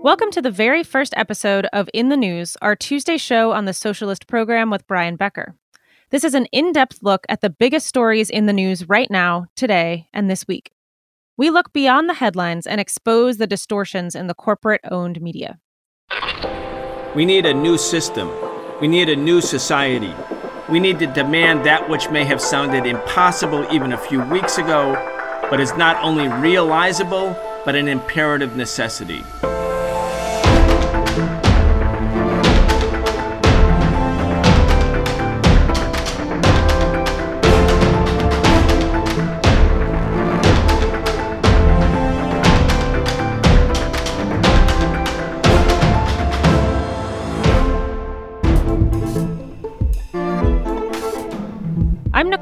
Welcome to the very first episode of In the News, our Tuesday show on the Socialist program with Brian Becker. This is an in depth look at the biggest stories in the news right now, today, and this week. We look beyond the headlines and expose the distortions in the corporate owned media. We need a new system. We need a new society. We need to demand that which may have sounded impossible even a few weeks ago, but is not only realizable, but an imperative necessity.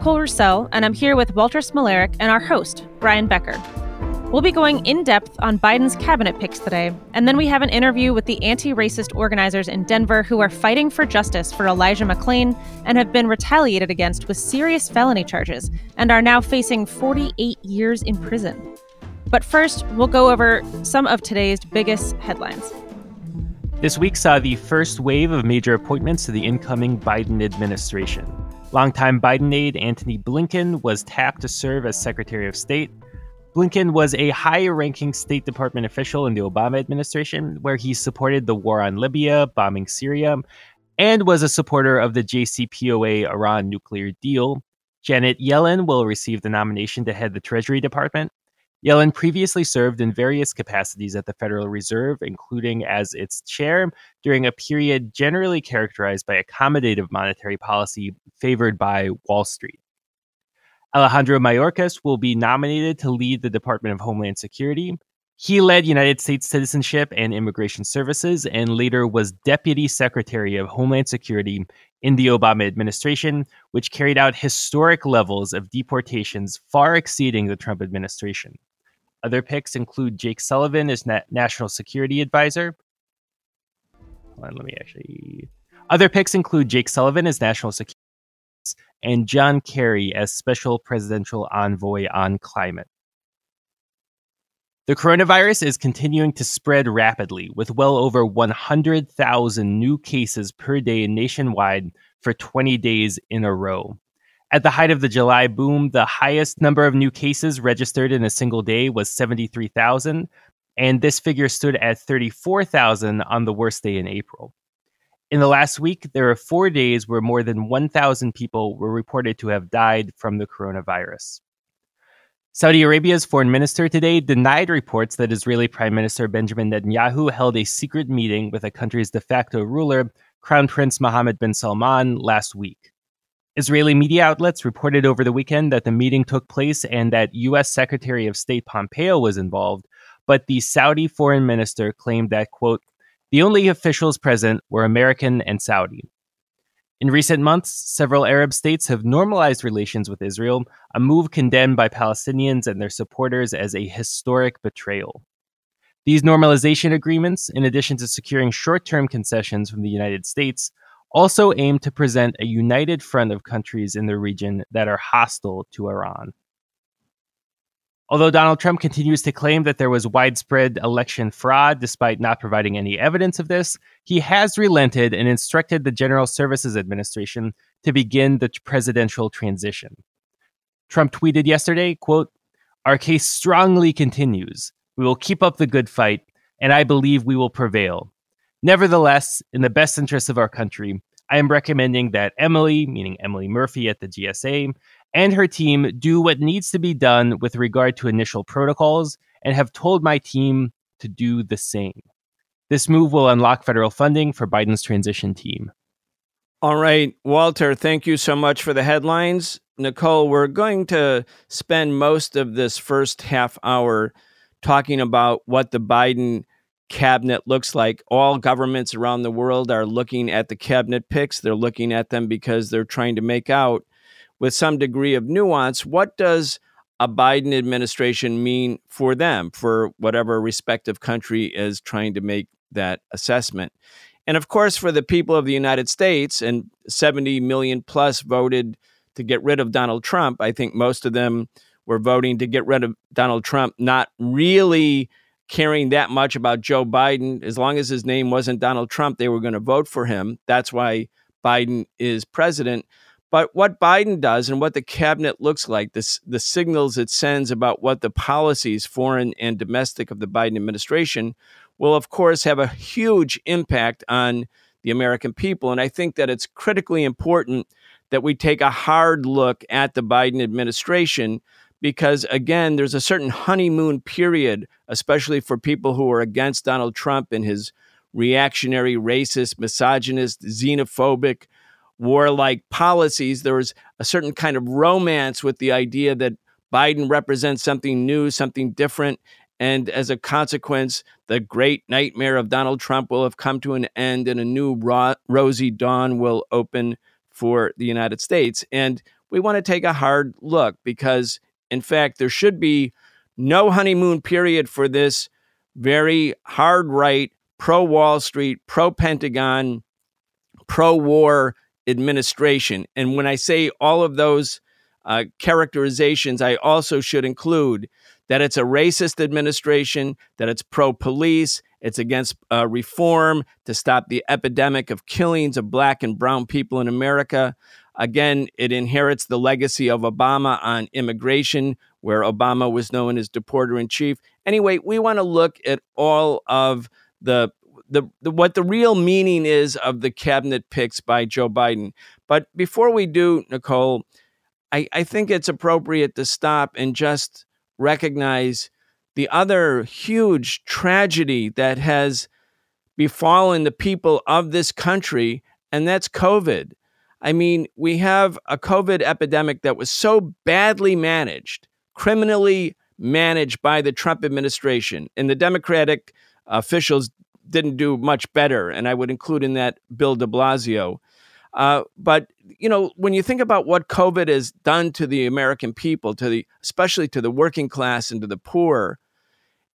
Nicole Roussell, and I'm here with Walter Smolarek and our host, Brian Becker. We'll be going in depth on Biden's cabinet picks today, and then we have an interview with the anti racist organizers in Denver who are fighting for justice for Elijah McClain and have been retaliated against with serious felony charges and are now facing 48 years in prison. But first, we'll go over some of today's biggest headlines. This week saw the first wave of major appointments to the incoming Biden administration. Longtime Biden aide Antony Blinken was tapped to serve as Secretary of State. Blinken was a high ranking State Department official in the Obama administration, where he supported the war on Libya, bombing Syria, and was a supporter of the JCPOA Iran nuclear deal. Janet Yellen will receive the nomination to head the Treasury Department. Yellen previously served in various capacities at the Federal Reserve, including as its chair during a period generally characterized by accommodative monetary policy favored by Wall Street. Alejandro Mayorkas will be nominated to lead the Department of Homeland Security. He led United States Citizenship and Immigration Services and later was Deputy Secretary of Homeland Security in the Obama administration, which carried out historic levels of deportations far exceeding the Trump administration. Other picks include Jake Sullivan as Na- National Security Advisor. Hold on, let me actually. Other picks include Jake Sullivan as National Security and John Kerry as Special Presidential Envoy on Climate. The coronavirus is continuing to spread rapidly, with well over 100,000 new cases per day nationwide for 20 days in a row. At the height of the July boom, the highest number of new cases registered in a single day was 73,000, and this figure stood at 34,000 on the worst day in April. In the last week, there are four days where more than 1,000 people were reported to have died from the coronavirus. Saudi Arabia's foreign minister today denied reports that Israeli Prime Minister Benjamin Netanyahu held a secret meeting with the country's de facto ruler, Crown Prince Mohammed bin Salman, last week. Israeli media outlets reported over the weekend that the meeting took place and that U.S. Secretary of State Pompeo was involved, but the Saudi foreign minister claimed that, quote, the only officials present were American and Saudi. In recent months, several Arab states have normalized relations with Israel, a move condemned by Palestinians and their supporters as a historic betrayal. These normalization agreements, in addition to securing short term concessions from the United States, also aim to present a united front of countries in the region that are hostile to Iran. Although Donald Trump continues to claim that there was widespread election fraud despite not providing any evidence of this, he has relented and instructed the General Services Administration to begin the presidential transition. Trump tweeted yesterday, quote, "Our case strongly continues. We will keep up the good fight, and I believe we will prevail. Nevertheless, in the best interest of our country, I am recommending that Emily, meaning Emily Murphy at the GSA, and her team do what needs to be done with regard to initial protocols and have told my team to do the same. This move will unlock federal funding for Biden's transition team. All right, Walter, thank you so much for the headlines. Nicole, we're going to spend most of this first half hour talking about what the Biden cabinet looks like. All governments around the world are looking at the cabinet picks. They're looking at them because they're trying to make out, with some degree of nuance, what does a Biden administration mean for them, for whatever respective country is trying to make that assessment. And of course, for the people of the United States, and 70 million plus voted to get rid of Donald Trump, I think most of them were voting to get rid of Donald Trump, not really caring that much about Joe Biden. As long as his name wasn't Donald Trump, they were going to vote for him. That's why Biden is president. But what Biden does and what the cabinet looks like, this, the signals it sends about what the policies, foreign and domestic, of the Biden administration will, of course, have a huge impact on the American people. And I think that it's critically important that we take a hard look at the Biden administration because, again, there's a certain honeymoon period, especially for people who are against Donald Trump and his reactionary, racist, misogynist, xenophobic, warlike policies. There was a certain kind of romance with the idea that Biden represents something new, something different. And as a consequence, the great nightmare of Donald Trump will have come to an end and a new ro- rosy dawn will open for the United States. And we want to take a hard look because, in fact, there should be no honeymoon period for this very hard right, pro Wall Street, pro Pentagon, pro war administration. And when I say all of those uh, characterizations, I also should include that it's a racist administration, that it's pro police, it's against uh, reform to stop the epidemic of killings of black and brown people in America. Again, it inherits the legacy of Obama on immigration, where Obama was known as deporter in chief. Anyway, we want to look at all of the, the, the what the real meaning is of the cabinet picks by Joe Biden. But before we do, Nicole, I, I think it's appropriate to stop and just recognize the other huge tragedy that has befallen the people of this country, and that's COVID. I mean, we have a COVID epidemic that was so badly managed, criminally managed by the Trump administration, and the Democratic officials didn't do much better. And I would include in that Bill de Blasio. Uh, but you know, when you think about what COVID has done to the American people, to the especially to the working class and to the poor,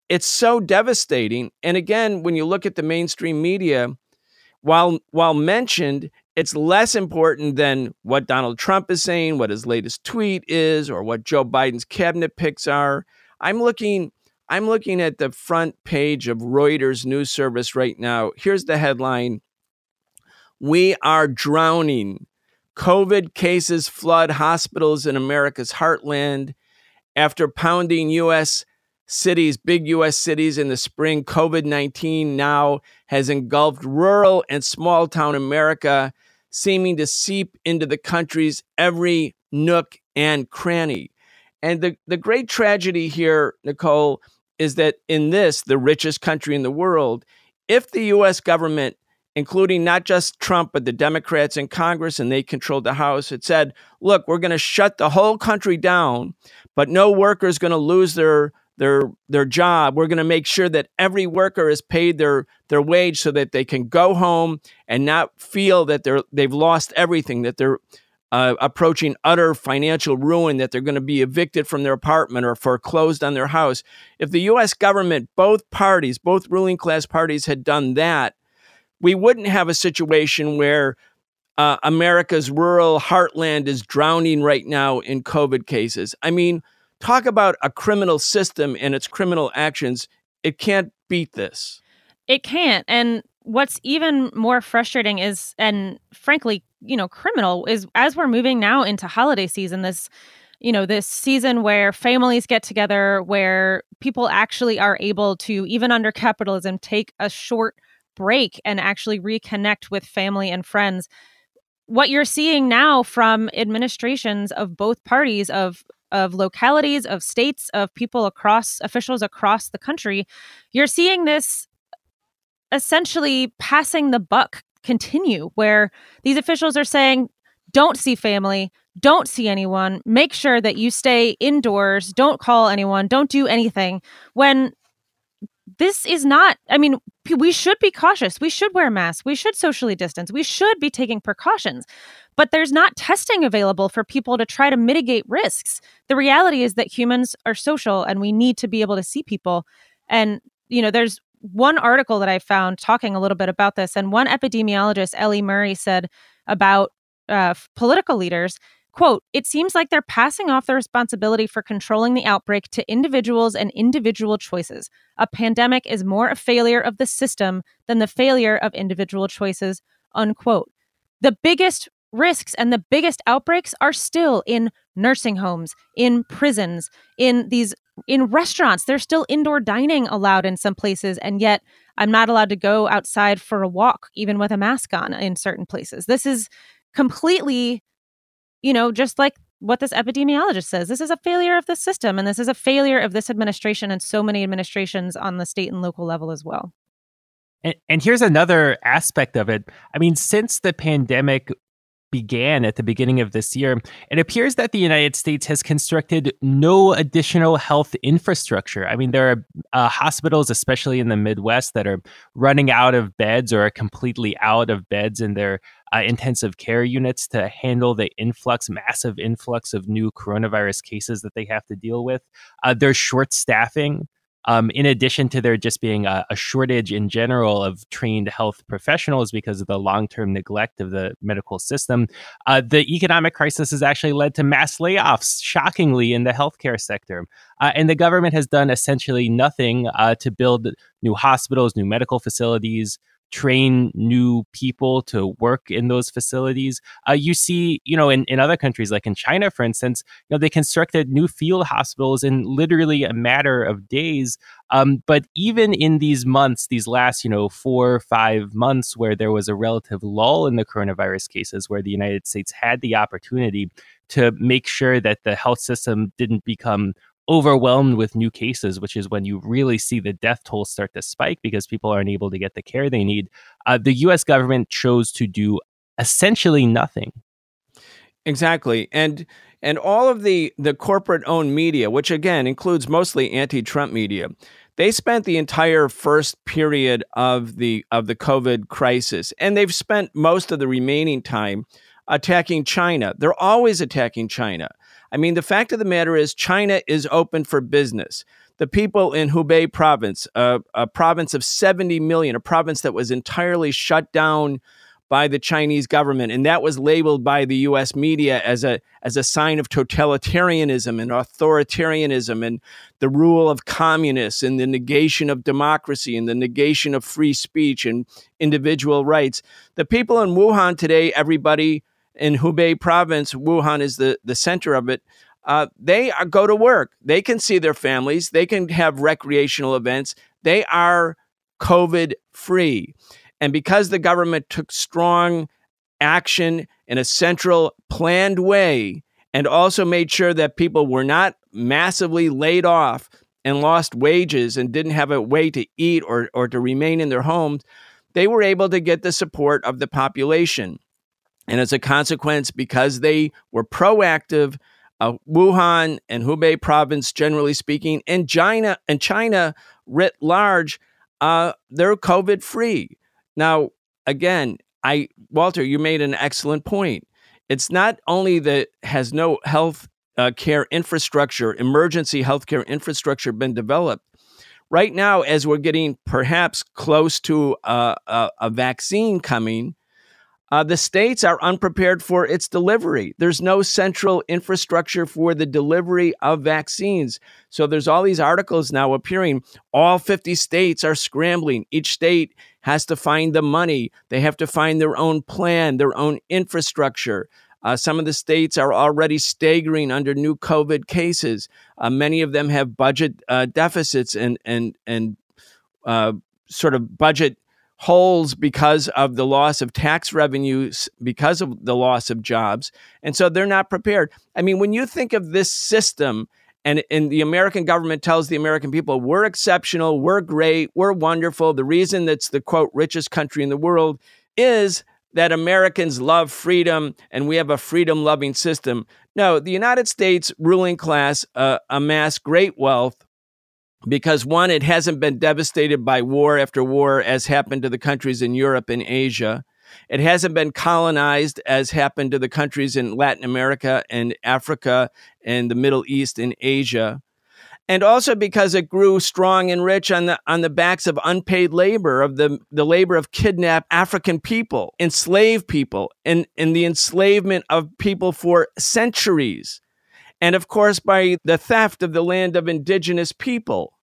it's so devastating. And again, when you look at the mainstream media, while while mentioned, it's less important than what Donald Trump is saying, what his latest tweet is, or what Joe Biden's cabinet picks are. I'm looking I'm looking at the front page of Reuters news service right now. Here's the headline. We are drowning. COVID cases flood hospitals in America's heartland after pounding US cities, big US cities in the spring, COVID 19 now has engulfed rural and small town America, seeming to seep into the country's every nook and cranny. And the, the great tragedy here, Nicole, is that in this, the richest country in the world, if the US government, including not just Trump, but the Democrats in Congress, and they controlled the House, had said, look, we're going to shut the whole country down, but no worker is going to lose their their their job. We're going to make sure that every worker is paid their their wage so that they can go home and not feel that they're they've lost everything, that they're uh, approaching utter financial ruin, that they're going to be evicted from their apartment or foreclosed on their house. If the U.S. government, both parties, both ruling class parties, had done that, we wouldn't have a situation where uh, America's rural heartland is drowning right now in COVID cases. I mean talk about a criminal system and its criminal actions. It can't beat this. It can't. And what's even more frustrating is, and frankly, you know, criminal is as we're moving now into holiday season, this, you know, this season where families get together, where people actually are able to, even under capitalism, take a short break and actually reconnect with family and friends. What you're seeing now from administrations of both parties of of localities, of states, of people across officials across the country, you're seeing this essentially passing the buck continue where these officials are saying, don't see family, don't see anyone, make sure that you stay indoors, don't call anyone, don't do anything. When this is not, I mean, we should be cautious. We should wear masks. We should socially distance. We should be taking precautions but there's not testing available for people to try to mitigate risks. The reality is that humans are social and we need to be able to see people. And, you know, there's one article that I found talking a little bit about this, and one epidemiologist, Ellie Murray, said about uh, political leaders Quote, it seems like they're passing off the responsibility for controlling the outbreak to individuals and individual choices. A pandemic is more a failure of the system than the failure of individual choices, unquote. The biggest risks and the biggest outbreaks are still in nursing homes, in prisons, in these in restaurants. There's still indoor dining allowed in some places and yet I'm not allowed to go outside for a walk even with a mask on in certain places. This is completely you know, just like what this epidemiologist says, this is a failure of the system and this is a failure of this administration and so many administrations on the state and local level as well. And, and here's another aspect of it. I mean, since the pandemic began at the beginning of this year, it appears that the United States has constructed no additional health infrastructure. I mean, there are uh, hospitals, especially in the Midwest, that are running out of beds or are completely out of beds in their uh, intensive care units to handle the influx, massive influx of new coronavirus cases that they have to deal with. Uh, there's short staffing um, in addition to there just being a, a, shortage in general of trained health professionals because of the long term neglect of the medical system, uh, the economic crisis has actually led to mass layoffs, shockingly, in the healthcare sector. Uh, and the government has done essentially nothing uh, to build new hospitals, new medical facilities, train new people to work in those facilities. Uh, you see, you know, in, in other countries, like in China, for instance, you know, they constructed new field hospitals in literally a matter of days. Um, but even in these months, these last, you know, four or five months where there was a relative lull in the coronavirus cases, where the United States had the opportunity to make sure that the health system didn't become overwhelmed with new cases, which is when you really see the death toll start to spike because people aren't able to get the care they need. Uh, the US government chose to do essentially nothing. Exactly. And and all of the the corporate owned media, which again includes mostly anti-Trump media, they spent the entire first period of the of the COVID crisis and they've spent most of the remaining time attacking China. They're always attacking China. I mean, the fact of the matter is, China is open for business. The people in Hubei province, a province of 70 million, a province that was entirely shut down by the Chinese government, and that was labeled by the U.S. media as a as a sign of totalitarianism and authoritarianism and the rule of communists and the negation of democracy and the negation of free speech and individual rights. The people in Wuhan today, everybody in Hubei province, Wuhan is the, the center of it. Uh, they are, go to work. They can see their families. They can have recreational events. They are COVID free. And because the government took strong action in a central, planned way, and also made sure that people were not massively laid off and lost wages and didn't have a way to eat or, or to remain in their homes, they were able to get the support of the population. And as a consequence, because they were proactive, uh, Wuhan and Hubei province, generally speaking, and China and China writ large, uh, they're COVID free. Now, again, I Walter, you made an excellent point. It's not only that has no health uh, care infrastructure, emergency healthcare infrastructure been developed. Right now, as we're getting perhaps close to a, a vaccine coming, uh, the states are unprepared for its delivery. There's no central infrastructure for the delivery of vaccines. So there's all these articles now appearing. All 50 states are scrambling. Each state has to find the money. They have to find their own plan, their own infrastructure. Uh, some of the states are already staggering under new COVID cases. Uh, many of them have budget uh, deficits and and and uh, sort of budget holes because of the loss of tax revenues, because of the loss of jobs. And so they're not prepared. I mean, when you think of this system, and, and the American government tells the American people, we're exceptional, we're great, we're wonderful. The reason that's the quote richest country in the world is that Americans love freedom and we have a freedom loving system. No, the United States ruling class uh, amass great wealth because one, it hasn't been devastated by war after war as happened to the countries in Europe and Asia. It hasn't been colonized as happened to the countries in Latin America and Africa and the Middle East and Asia. and also because it grew strong and rich on the on the backs of unpaid labor of the the labor of kidnapped African people, enslaved people, and in the enslavement of people for centuries, and of course by the theft of the land of indigenous people,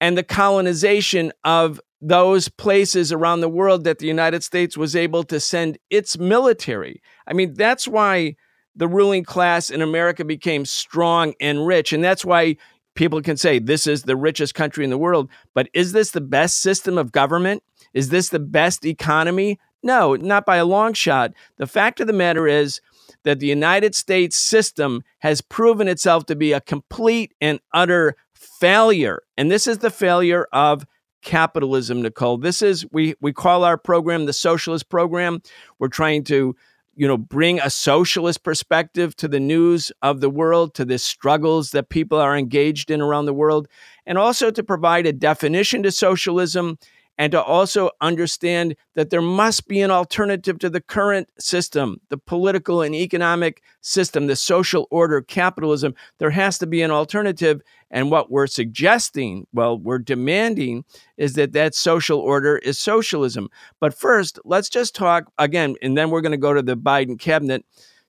and the colonization of those places around the world that the United States was able to send its military. I mean, that's why the ruling class in America became strong and rich. And that's why people can say this is the richest country in the world, but is this the best system of government? Is this the best economy? No, not by a long shot. The fact of the matter is that the United States system has proven itself to be a complete and utter failure. And this is the failure of capitalism, Nicole. This is we we call our program the socialist program. We're trying to you know, bring a socialist perspective to the news of the world, to the struggles that people are engaged in around the world, and also to provide a definition to socialism and to also understand that there must be an alternative to the current system, the political and economic system, the social order, capitalism. There has to be an alternative. And what we're suggesting, well, we're demanding, is that that social order is socialism. But first, let's just talk again, and then we're going to go to the Biden cabinet.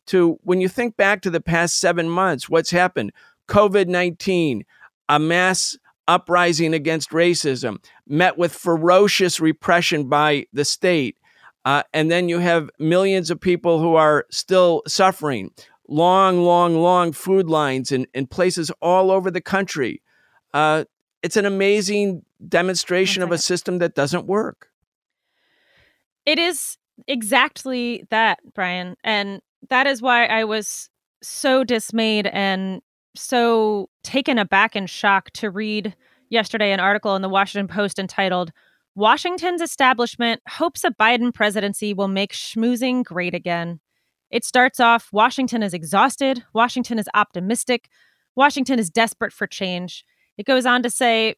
To when you think back to the past seven months, what's happened? COVID 19, a mass uprising against racism, met with ferocious repression by the state. Uh, and then you have millions of people who are still suffering, long, long, long food lines in, in places all over the country. Uh, it's an amazing demonstration of a system that doesn't work. It is exactly that, Brian. And that is why I was so dismayed and so taken aback and shocked to read yesterday an article in the Washington Post entitled Washington's establishment hopes a Biden presidency will make schmoozing great again. It starts off Washington is exhausted, Washington is optimistic, Washington is desperate for change. It goes on to say,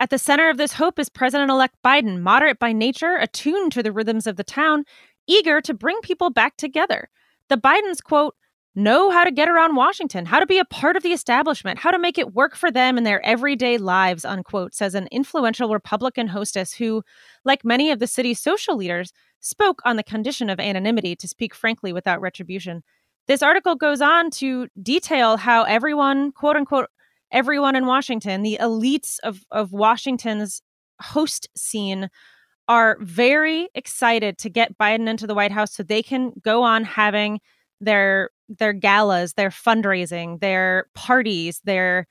at the center of this hope is President elect Biden, moderate by nature, attuned to the rhythms of the town, eager to bring people back together. The Bidens, quote, know how to get around Washington, how to be a part of the establishment, how to make it work for them in their everyday lives, unquote, says an influential Republican hostess who, like many of the city's social leaders, spoke on the condition of anonymity to speak frankly without retribution. This article goes on to detail how everyone, quote unquote, everyone in Washington, the elites of, of Washington's host scene, are very excited to get Biden into the White House so they can go on having their their galas, their fundraising, their parties, their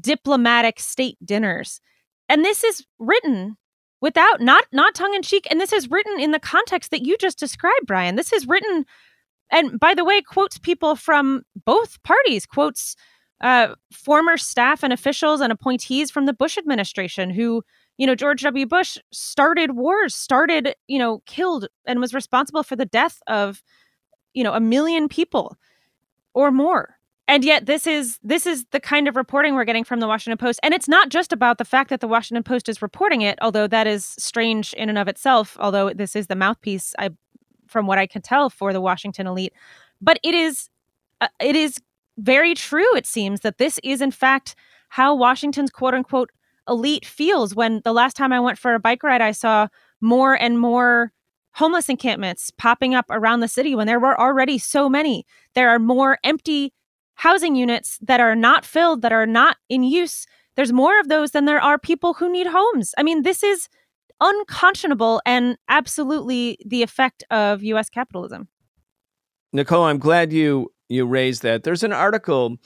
diplomatic state dinners. And this is written without not not tongue in cheek and this is written in the context that you just described Brian. This is written and by the way quotes people from both parties, quotes uh, former staff and officials and appointees from the Bush administration who you know George W Bush started wars, started, you know, killed and was responsible for the death of you know a million people or more. And yet this is this is the kind of reporting we're getting from the washington post. And it's not just about the fact that the washington post is reporting it although that is strange in and of itself although this is the mouthpiece i from what i can tell for the washington elite. But it is uh, it is very true it seems that this is in fact how washington's quote unquote elite feels. When the last time i went for a bike ride i saw more and more homeless encampments popping up around the city when there were already so many. There are more empty housing units that are not filled, that are not in use. There's more of those than there are people who need homes. I mean, this is unconscionable and absolutely the effect of US capitalism. Nicole, I'm glad you you raised that. There's an article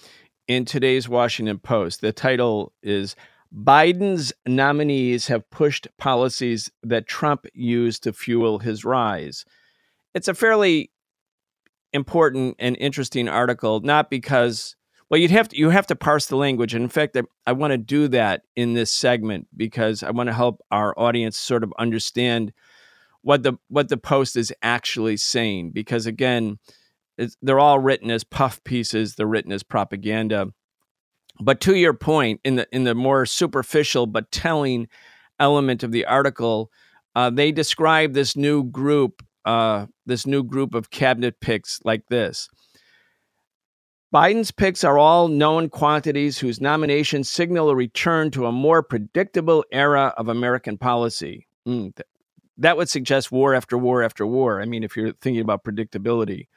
in today's Washington Post. The title is Biden's nominees have pushed policies that Trump used to fuel his rise. It's a fairly important and interesting article, not because well, you'd have to you have to parse the language. And in fact, I, I want to do that in this segment because I want to help our audience sort of understand what the what the post is actually saying. Because again, they're all written as puff pieces. They're written as propaganda. But to your point, in the in the more superficial but telling element of the article, uh, they describe this new group, uh, this new group of cabinet picks like this. Biden's picks are all known quantities whose nominations signal a return to a more predictable era of American policy. Mm, th- that would suggest war after war after war. I mean, if you're thinking about predictability.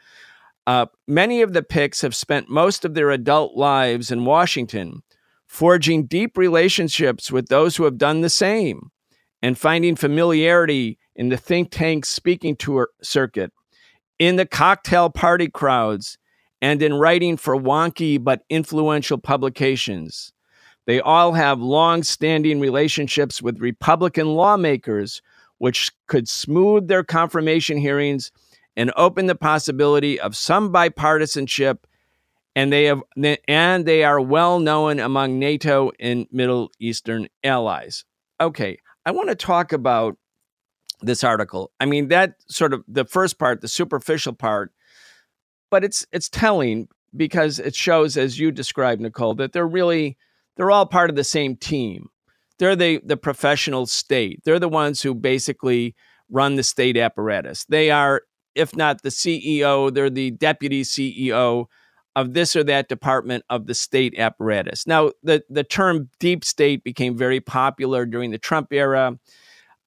Uh, many of the picks have spent most of their adult lives in Washington, forging deep relationships with those who have done the same and finding familiarity in the think tank speaking tour circuit, in the cocktail party crowds, and in writing for wonky but influential publications. They all have long standing relationships with Republican lawmakers, which could smooth their confirmation hearings and open the possibility of some bipartisanship. And they have, and they are well known among NATO and Middle Eastern allies. Okay, I want to talk about this article. I mean, that sort of the first part, the superficial part, but it's it's telling because it shows, as you described, Nicole, that they're really they're all part of the same team. They're the the professional state. They're the ones who basically run the state apparatus. They are, if not the CEO, they're the deputy CEO of this or that department of the state apparatus. Now, the, the term deep state became very popular during the Trump era.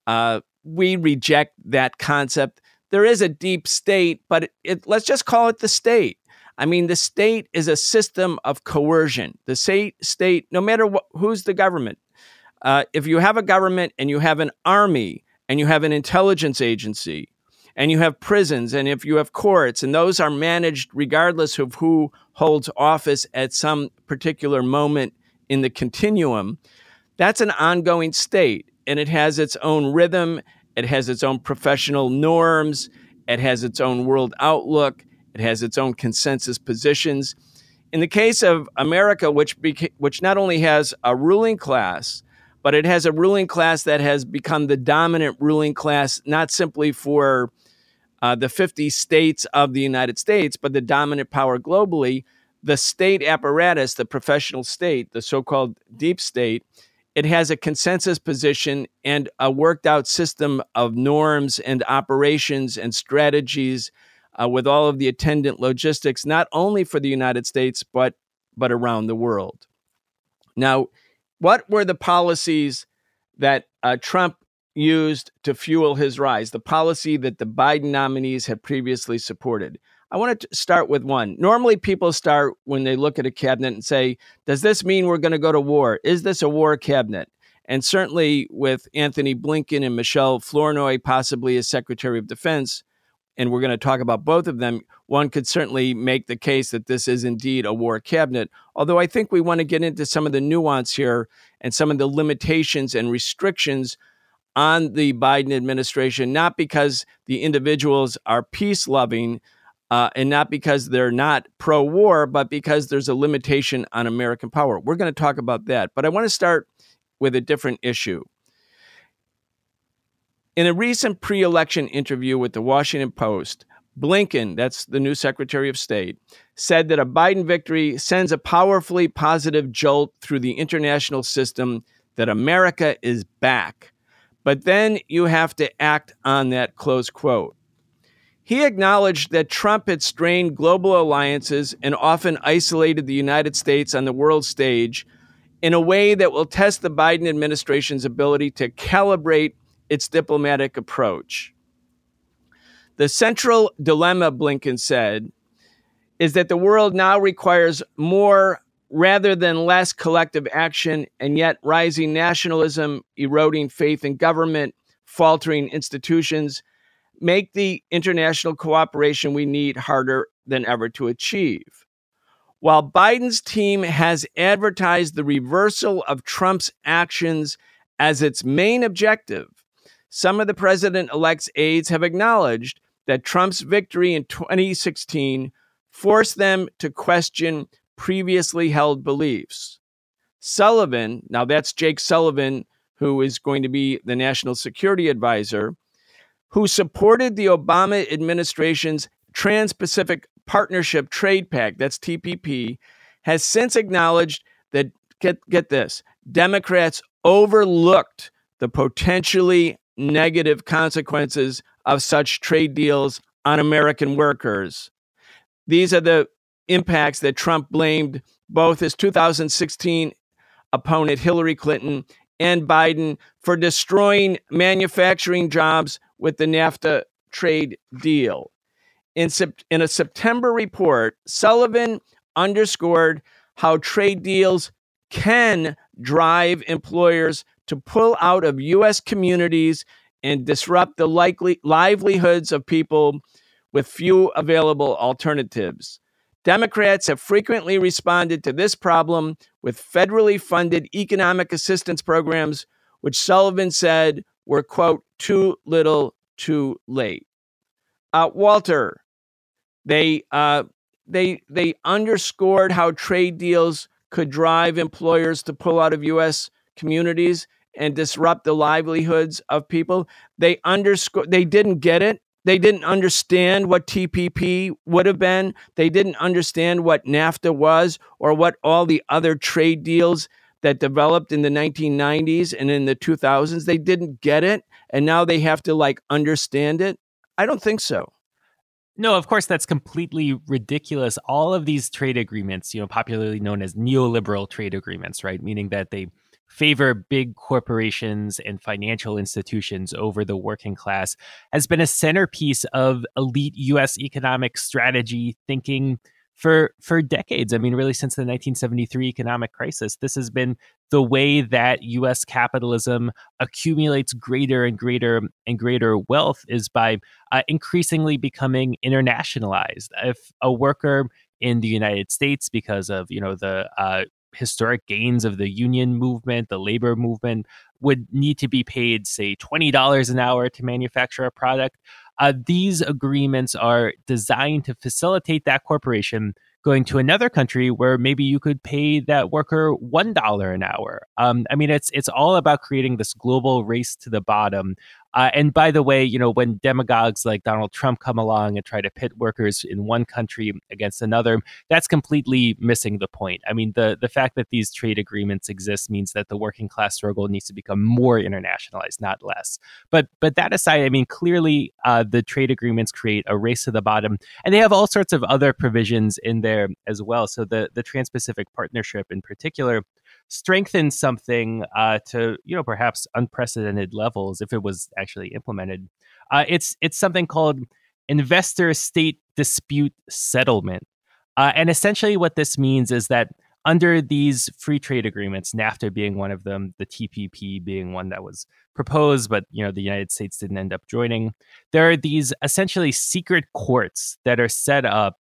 Uh, we reject that concept. There is a deep state, but it, it, let's just call it the state. I mean, the state is a system of coercion. The state, state, no matter who's the government, uh, if you have a government and you have an army and you have an intelligence agency and you have prisons and if you have courts and those are managed regardless of who holds office at some particular moment in the continuum, that's an ongoing state and it has its own rhythm it has its own professional norms. It has its own world outlook. It has its own consensus positions. In the case of America, which beca- which not only has a ruling class, but it has a ruling class that has become the dominant ruling class, not simply for uh, the 50 states of the United States, but the dominant power globally. The state apparatus, the professional state, the so called deep state, it has a consensus position and a worked out system of norms and operations and strategies uh, with all of the attendant logistics, not only for the United States, but, but around the world. Now, what were the policies that uh, Trump used to fuel his rise, the policy that the Biden nominees had previously supported? I want to start with one. Normally, people start when they look at a cabinet and say, Does this mean we're going to go to war? Is this a war cabinet? And certainly with Antony Blinken and Michelle Flournoy, possibly as Secretary of Defense, and we're going to talk about both of them, one could certainly make the case that this is indeed a war cabinet. Although I think we want to get into some of the nuance here and some of the limitations and restrictions on the Biden administration, not because the individuals are peace loving, uh, and not because they're not pro war, but because there's a limitation on American power. We're going to talk about that. But I want to start with a different issue. In a recent pre election interview with the Washington Post, Blinken, that's the new Secretary of State, said that a Biden victory sends a powerfully positive jolt through the international system that America is back. But then you have to act on that close quote. He acknowledged that Trump had strained global alliances and often isolated the United States on the world stage in a way that will test the Biden administration's ability to calibrate its diplomatic approach. The central dilemma, Blinken said, is that the world now requires more rather than less collective action, and yet rising nationalism, eroding faith in government, faltering institutions, make the international cooperation we need harder than ever to achieve. While Biden's team has advertised the reversal of Trump's actions as its main objective, some of the president elect's aides have acknowledged that Trump's victory in 2016 forced them to question previously held beliefs. Sullivan, now that's Jake Sullivan, who is going to be the national security advisor, who supported the Obama administration's Trans Pacific Partnership Trade Pact, that's TPP, has since acknowledged that, get, get this, Democrats overlooked the potentially negative consequences of such trade deals on American workers. These are the impacts that Trump blamed both his 2016 opponent Hillary Clinton and Biden for destroying manufacturing jobs with the NAFTA trade deal. In, in a September report, Sullivan underscored how trade deals can drive employers to pull out of U.S. communities and disrupt the likely livelihoods of people with few available alternatives. Democrats have frequently responded to this problem with federally funded economic assistance programs, which Sullivan said were, quote, too little, too late. Uh, Walter, they, uh, they, they underscored how trade deals could drive employers to pull out of U.S. communities and disrupt the livelihoods of people. They underscore they didn't get it. They didn't understand what TPP would have been. They didn't understand what NAFTA was or what all the other trade deals that developed in the 1990s and in the 2000s. They didn't get it. And now they have to like understand it. I don't think so. No, of course, that's completely ridiculous. All of these trade agreements, you know, popularly known as neoliberal trade agreements, right? Meaning that they favor big corporations and financial institutions over the working class has been a centerpiece of elite US economic strategy thinking for for decades. I mean, really since the 1973 economic crisis, this has been the way that US capitalism accumulates greater and greater and greater wealth is by uh, increasingly becoming internationalized. If a worker in the United States because of you know the uh, historic gains of the union movement, the labor movement, would need to be paid, say, $20 an hour to manufacture a product. Uh, these agreements are designed to facilitate that corporation going to another country where maybe you could pay that worker one dollar an hour. Um, I mean, it's it's all about creating this global race to the bottom uh, and by the way, you know, when demagogues like Donald Trump come along and try to pit workers in one country against another, that's completely missing the point. I mean, the the fact that these trade agreements exist means that the working class struggle needs to become more internationalized, not less. But but that aside, I mean, clearly uh, the trade agreements create a race to the bottom, and they have all sorts of other provisions in there as well. So the the Trans-Pacific Partnership, in particular, strengthen something uh, to you know perhaps unprecedented levels if it was actually implemented. Uh, it's it's something called investor state dispute settlement, uh, and essentially what this means is that under these free trade agreements, NAFTA being one of them, the TPP being one that was proposed, but you know the United States didn't end up joining. There are these essentially secret courts that are set up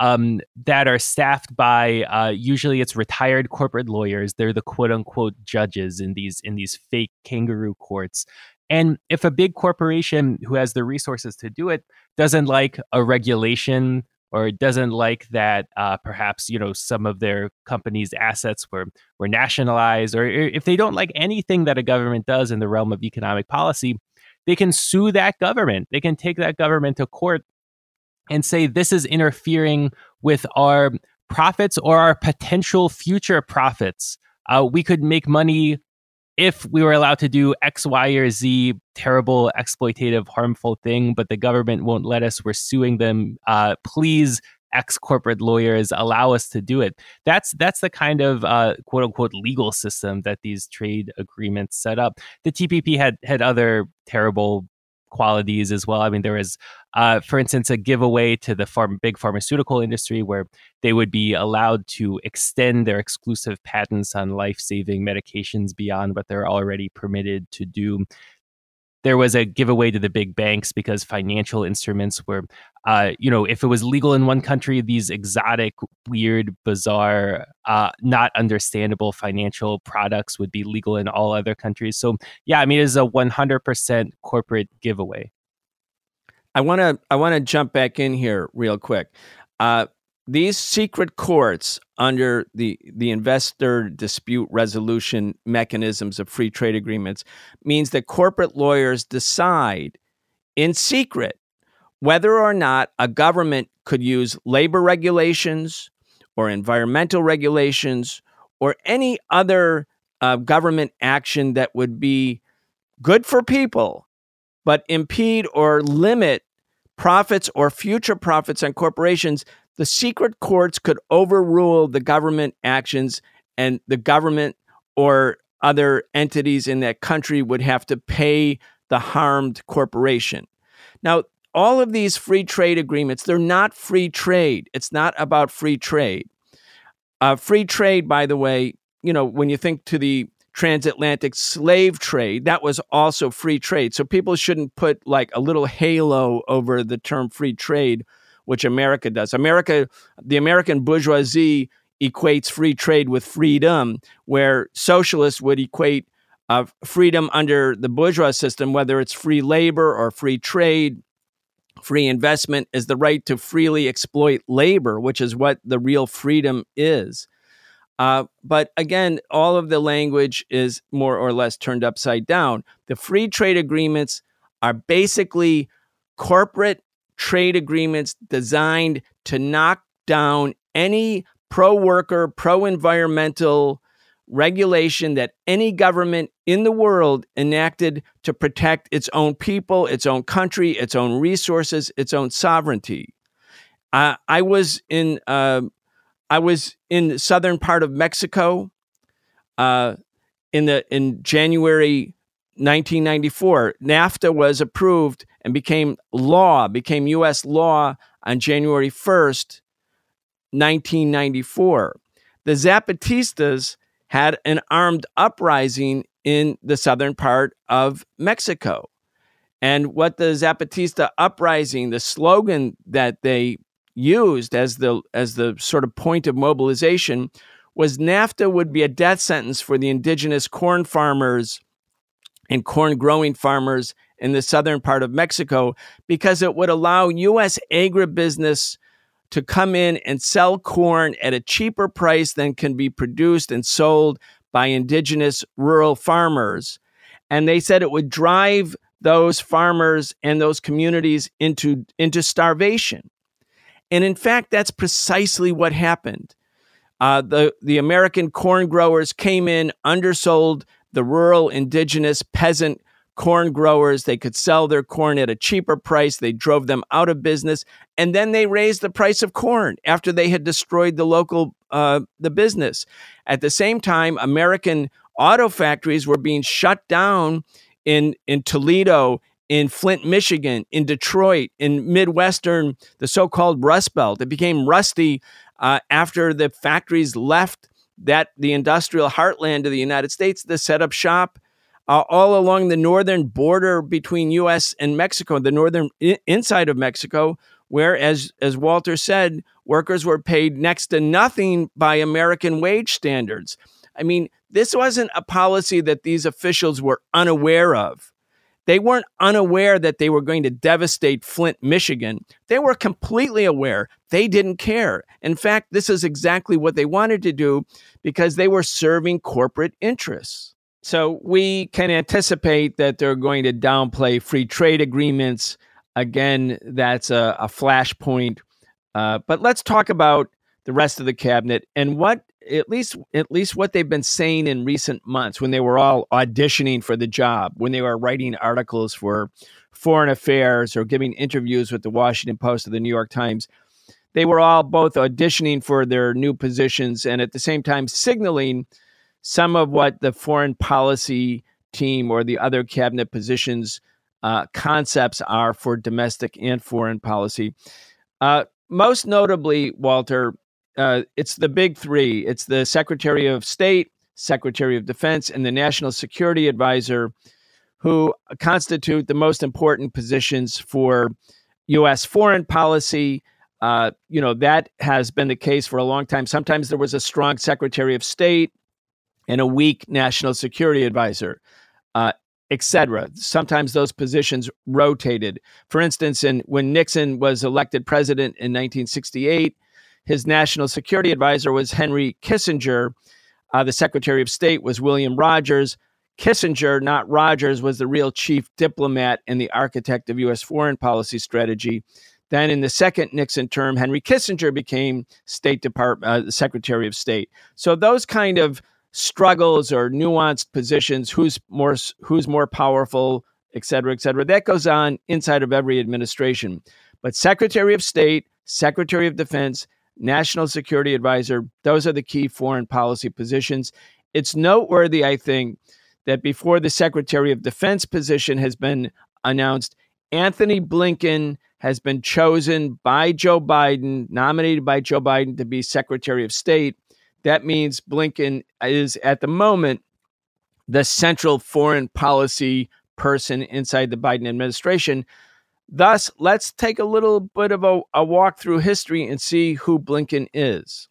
um, that are staffed by uh, usually it's retired corporate lawyers. They're the quote unquote judges in these in these fake kangaroo courts. And if a big corporation who has the resources to do it doesn't like a regulation or doesn't like that uh, perhaps you know some of their company's assets were were nationalized, or if they don't like anything that a government does in the realm of economic policy, they can sue that government. They can take that government to court and say this is interfering with our profits or our potential future profits. Uh, we could make money if we were allowed to do X, Y, or Z terrible, exploitative, harmful thing, but the government won't let us. We're suing them. Uh, please, ex corporate lawyers, allow us to do it. That's that's the kind of uh, quote unquote legal system that these trade agreements set up. The TPP had had other terrible qualities as well. I mean, there was, uh, for instance, a giveaway to the farm, big pharmaceutical industry where they would be allowed to extend their exclusive patents on life saving medications beyond what they're already permitted to do there was a giveaway to the big banks because financial instruments were, uh, you know, if it was legal in one country, these exotic, weird, bizarre, uh, not understandable financial products would be legal in all other countries. So, yeah, I mean, it is a 100% corporate giveaway. I want to I want to jump back in here real quick. Uh, these secret courts under the, the investor dispute resolution mechanisms of free trade agreements means that corporate lawyers decide in secret whether or not a government could use labor regulations or environmental regulations or any other uh, government action that would be good for people but impede or limit profits or future profits on corporations the secret courts could overrule the government actions and the government or other entities in that country would have to pay the harmed corporation. Now, all of these free trade agreements, they're not free trade. It's not about free trade. Uh, free trade, by the way, you know, when you think to the transatlantic slave trade, that was also free trade. So people shouldn't put like a little halo over the term free trade, which America does. America, the American bourgeoisie equates free trade with freedom, where socialists would equate uh, freedom under the bourgeois system, whether it's free labor or free trade, free investment, is the right to freely exploit labor, which is what the real freedom is. Uh, but again, all of the language is more or less turned upside down. The free trade agreements are basically corporate trade agreements designed to knock down any pro worker, pro environmental regulation that any government in the world enacted to protect its own people, its own country, its own resources, its own sovereignty. Uh, I was in uh, I was in the southern part of Mexico uh, in the in January 1994. NAFTA was approved and became law, became U.S. law on January 1st, 1994. The Zapatistas had an armed uprising in the southern part of Mexico. And what the Zapatista uprising, the slogan that they used as the as the sort of point of mobilization was NAFTA would be a death sentence for the indigenous corn farmers and corn growing farmers in the southern part of Mexico because it would allow US agribusiness to come in and sell corn at a cheaper price than can be produced and sold by indigenous rural farmers. And they said it would drive those farmers and those communities into, into starvation. And in fact, that's precisely what happened. Uh, the, the American corn growers came in, undersold the rural, indigenous, peasant corn growers. They could sell their corn at a cheaper price. They drove them out of business. And then they raised the price of corn after they had destroyed the local uh, the business. At the same time, American auto factories were being shut down in, in Toledo in Flint, Michigan, in Detroit, in Midwestern, the so called Rust Belt. It became rusty uh, after the factories left that the industrial heartland of the United States to set up shop uh, all along the northern border between U.S. and Mexico, the northern I- inside of Mexico, where, as, as Walter said, workers were paid next to nothing by American wage standards. I mean, this wasn't a policy that these officials were unaware of. They weren't unaware that they were going to devastate Flint, Michigan. They were completely aware. They didn't care. In fact, this is exactly what they wanted to do because they were serving corporate interests. So we can anticipate that they're going to downplay free trade agreements. Again, that's a, a flashpoint. Uh, but let's talk about the rest of the cabinet and what at least at least what they've been saying in recent months when they were all auditioning for the job, when they were writing articles for Foreign Affairs or giving interviews with the Washington Post or the New York Times, they were all both auditioning for their new positions and at the same time signaling some of what the foreign policy team or the other cabinet positions uh, concepts are for domestic and foreign policy. Uh, most notably, Walter, uh, it's the big three it's the Secretary of State, Secretary of Defense, and the National Security Advisor, who constitute the most important positions for U.S. foreign policy. Uh, you know, that has been the case for a long time. Sometimes there was a strong Secretary of State and a weak National Security Advisor. Uh, etc. Sometimes those positions rotated. For instance, in, when Nixon was elected president in 1968, his national security advisor was Henry Kissinger. Uh, the Secretary of State was William Rogers. Kissinger, not Rogers, was the real chief diplomat and the architect of U.S. foreign policy strategy. Then, in the second Nixon term, Henry Kissinger became State Department uh, Secretary of State. So those kind of struggles or nuanced positions, who's more who's more powerful, et cetera, et cetera, that goes on inside of every administration. But Secretary of State, Secretary of Defense, national security advisor. Those are the key foreign policy positions. It's noteworthy, I think, that before the Secretary of Defense position has been announced, Antony Blinken has been chosen by Joe Biden, nominated by Joe Biden to be Secretary of State. That means Blinken is at the moment the central foreign policy person inside the Biden administration. Thus, let's take a little bit of a, a walk through history and see who Blinken is.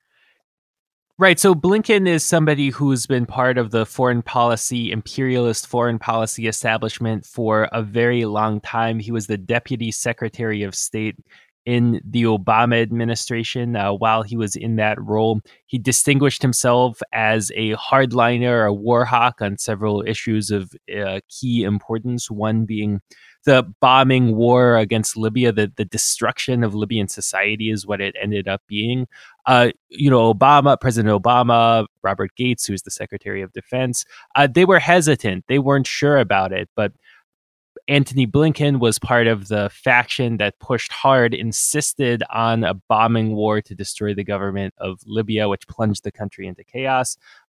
Right. So Blinken is somebody who's been part of the foreign policy, imperialist foreign policy establishment for a very long time. He was the deputy secretary of state in the Obama administration. Uh, while he was in that role, he distinguished himself as a hardliner, a war hawk on several issues of uh, key importance, one being the bombing war against Libya, the, the destruction of Libyan society is what it ended up being. Uh, you know, Obama, President Obama, Robert Gates, who's the Secretary of Defense, uh, they were hesitant. They weren't sure about it. But Antony Blinken was part of the faction that pushed hard, insisted on a bombing war to destroy the government of Libya, which plunged the country into chaos.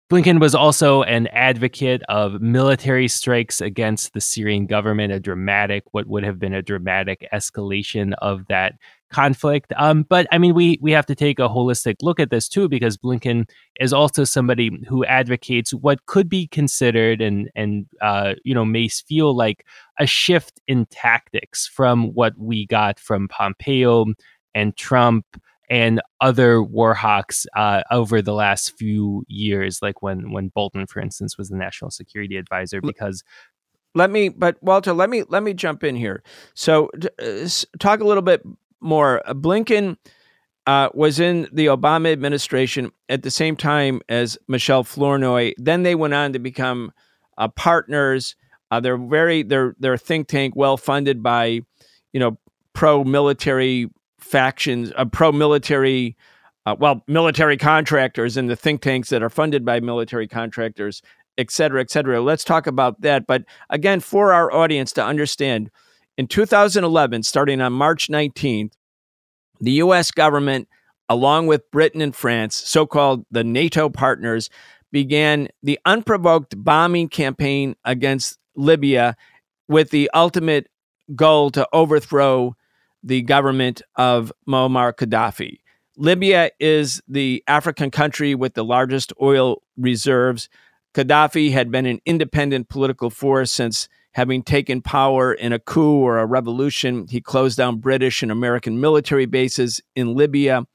Blinken was also an advocate of military strikes against the Syrian government, a dramatic, what would have been a dramatic escalation of that conflict. Um, but I mean, we we have to take a holistic look at this too, because Blinken is also somebody who advocates what could be considered and and uh, you know may feel like a shift in tactics from what we got from Pompeo and Trump and other war hawks uh, over the last few years, like when when Bolton, for instance, was the national security advisor, because let me but walter let me let me jump in here. So uh, talk a little bit more. Uh, blinken uh, was in the obama administration at the same time as michelle flournoy. Then they went on to become uh, partners. Uh, they're very they're they're a think tank well funded by you know pro military factions, uh, pro military, uh, well, military contractors and the think tanks that are funded by military contractors, et cetera, et cetera. Let's talk about that. But again, for our audience to understand, in 2011, starting on March 19th, the US government, along with Britain and France, so called the NATO partners, began the unprovoked bombing campaign against Libya with the ultimate goal to overthrow the government of Muammar Gaddafi. Libya is the African country with the largest oil reserves. Gaddafi had been an independent political force since having taken power in a coup or a revolution. He closed down British and American military bases in Libya.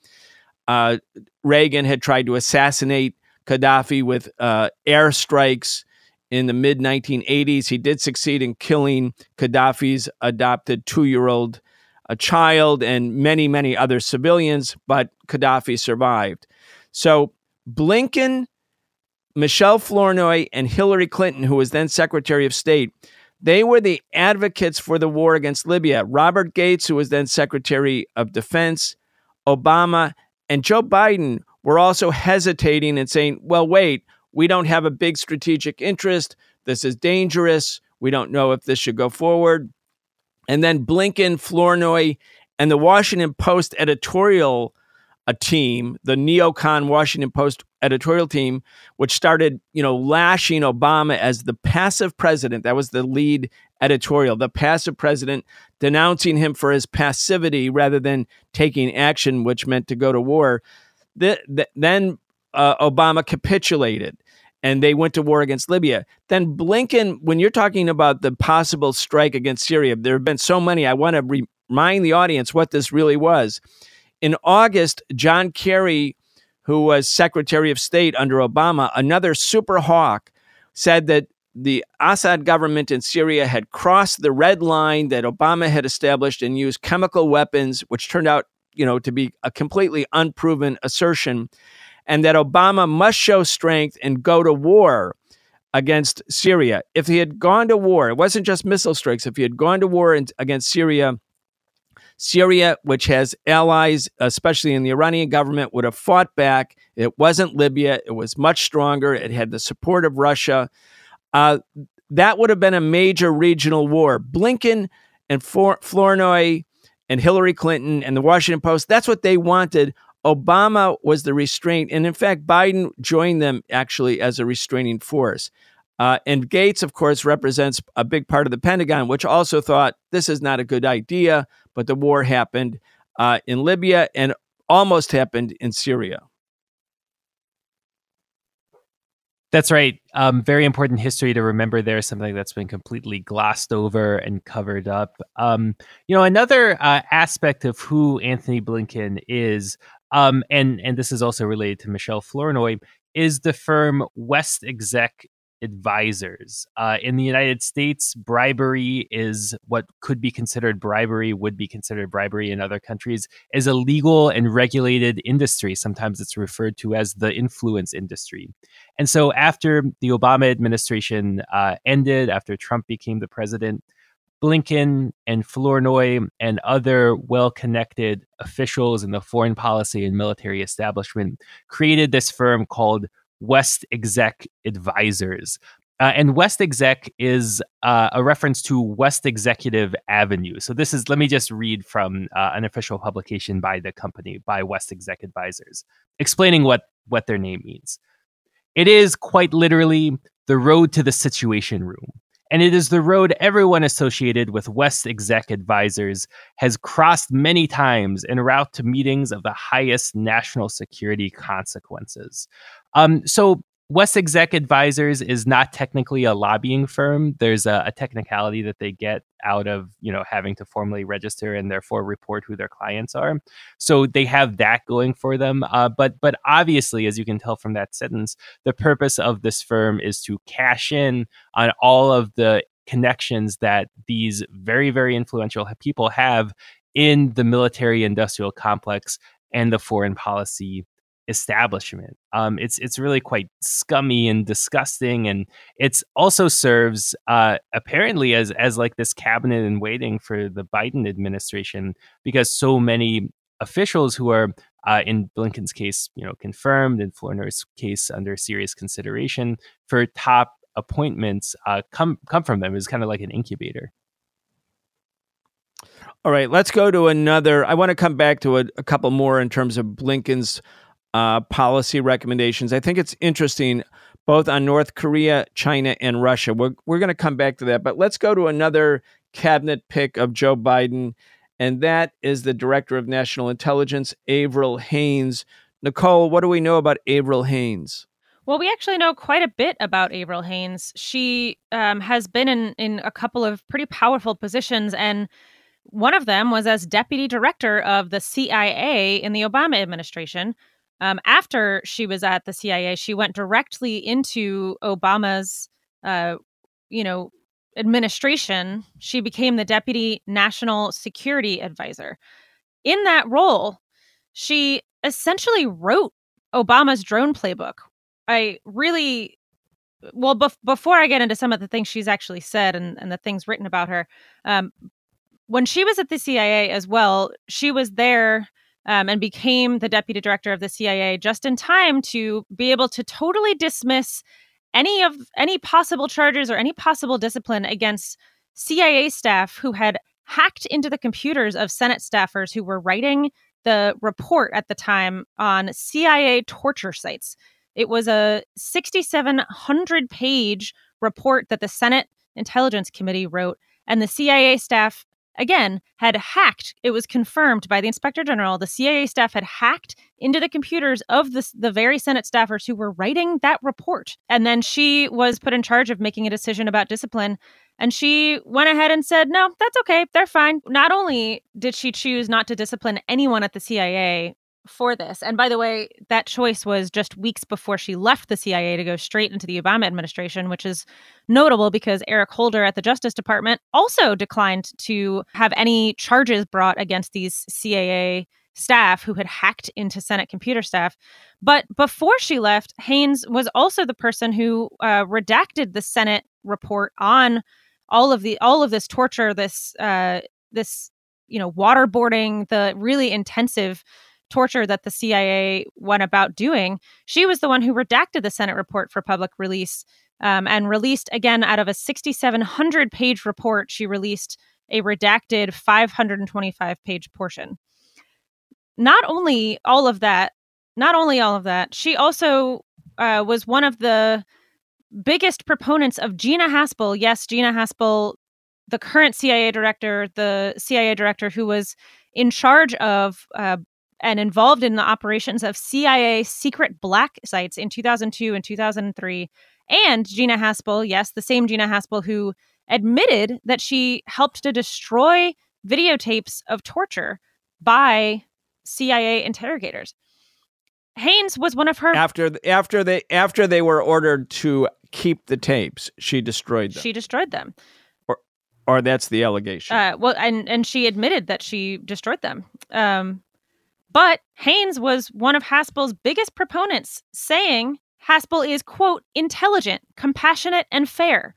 Uh, Reagan had tried to assassinate Gaddafi with uh, airstrikes in the mid 1980s. He did succeed in killing Gaddafi's adopted two year old a child, and many, many other civilians, but Gaddafi survived. So Blinken, Michelle Flournoy, and Hillary Clinton, who was then Secretary of State, they were the advocates for the war against Libya. Robert Gates, who was then Secretary of Defense, Obama, and Joe Biden were also hesitating and saying, well, wait, we don't have a big strategic interest. This is dangerous. We don't know if this should go forward. And then Blinken, Flournoy, and the Washington Post editorial a team, the neocon Washington Post editorial team, which started, you know, lashing Obama as the passive president. That was the lead editorial, the passive president, denouncing him for his passivity rather than taking action, which meant to go to war. The, the, then uh, Obama capitulated and they went to war against Libya. Then Blinken, when you're talking about the possible strike against Syria, there have been so many. I want to remind the audience what this really was. In August, John Kerry, who was Secretary of State under Obama, another super hawk, said that the Assad government in Syria had crossed the red line that Obama had established and used chemical weapons, which turned out, you know, to be a completely unproven assertion and that Obama must show strength and go to war against Syria. If he had gone to war, it wasn't just missile strikes, if he had gone to war in, against Syria, Syria, which has allies, especially in the Iranian government, would have fought back. It wasn't Libya. It was much stronger. It had the support of Russia. Uh, that would have been a major regional war. Blinken and Flournoy and Hillary Clinton and the Washington Post, that's what they wanted Obama was the restraint. And in fact, Biden joined them actually as a restraining force. Uh, and Gates, of course, represents a big part of the Pentagon, which also thought this is not a good idea. But the war happened uh, in Libya and almost happened in Syria. That's right. Um, very important history to remember there, something that's been completely glossed over and covered up. Um, you know, another uh, aspect of who Antony Blinken is, um, and, and this is also related to Michelle Flournoy, is the firm West Exec advisors. Uh, in the United States, bribery is what could be considered bribery, would be considered bribery in other countries, is a legal and regulated industry. Sometimes it's referred to as the influence industry. And so after the Obama administration uh, ended, after Trump became the president, Blinken and Flournoy and other well connected officials in the foreign policy and military establishment created this firm called West Exec Advisors. Uh, and West Exec is uh, a reference to West Executive Avenue. So this is, let me just read from uh, an official publication by the company, by West Exec Advisors, explaining what, what their name means. It is quite literally the road to the Situation Room. And it is the road everyone associated with West Exec Advisors has crossed many times en route to meetings of the highest national security consequences. Um, so West Exec Advisors is not technically a lobbying firm. There's a, a, technicality that they get out of you know having to formally register and therefore report who their clients are. So they have that going for them. Uh, but but obviously, as you can tell from that sentence, the purpose of this firm is to cash in on all of the connections that these very very influential people have in the military industrial complex and the foreign policy establishment. Um, it's it's really quite scummy and disgusting, and it also serves uh, apparently as as like this cabinet in waiting for the Biden administration because so many officials who are uh, in Blinken's case, you know, confirmed, in Flournoy's case, under serious consideration for top appointments, uh, come come from them is kind of like an incubator. All right, let's go to another. I want to come back to a, a couple more in terms of Blinken's uh, policy recommendations. I think it's interesting both on North Korea, China, and Russia. We're, we're going to come back to that, but let's go to another cabinet pick of Joe Biden, and that is the Director of National Intelligence, Avril Haines. Nicole, what do we know about Avril Haines? Well, we actually know quite a bit about Avril Haines. She um, has been in, in a couple of pretty powerful positions, and one of them was as deputy director of the CIA in the Obama administration. Um, after she was at the CIA, she went directly into Obama's, uh, you know, administration. She became the deputy national security advisor. In that role, she essentially wrote Obama's drone playbook. I really, well, bef- before I get into some of the things she's actually said and, and the things written about her, um, when she was at the CIA as well, she was there um, and became the deputy director of the CIA just in time to be able to totally dismiss any of any possible charges or any possible discipline against CIA staff who had hacked into the computers of Senate staffers who were writing the report at the time on CIA torture sites. It was a 6,700 page report that the Senate Intelligence Committee wrote, and the CIA staff again, had hacked. It was confirmed by the inspector general. The CIA staff had hacked into the computers of the, the very Senate staffers who were writing that report. And then she was put in charge of making a decision about discipline. And she went ahead and said, no, that's okay. They're fine. Not only did she choose not to discipline anyone at the CIA for this. And by the way, that choice was just weeks before she left the CIA to go straight into the Obama administration, which is notable because Eric Holder at the Justice Department also declined to have any charges brought against these CIA staff who had hacked into Senate computer staff. But before she left, Haines was also the person who uh, redacted the Senate report on all of the all of this torture, this uh, this you know waterboarding, the really intensive torture that the CIA went about doing, she was the one who redacted the Senate report for public release um, and released, again, out of a 6,700 page report, she released a redacted 525 page portion. not only all of that, not only all of that, she also uh, was one of the biggest proponents of Gina Haspel. Yes, Gina Haspel, the current CIA director, the CIA director who was in charge of uh, and involved in the operations of CIA secret black sites in 2002 and 2003. And Gina Haspel, yes, the same Gina Haspel who admitted that she helped to destroy videotapes of torture by CIA interrogators. Haines was one of her after after they after they were ordered to keep the tapes. She destroyed them. She destroyed them. Or, or that's the allegation. Uh, well, and and she admitted that she destroyed them. Um, but Haines was one of Haspel's biggest proponents, saying Haspel is quote intelligent, compassionate, and fair,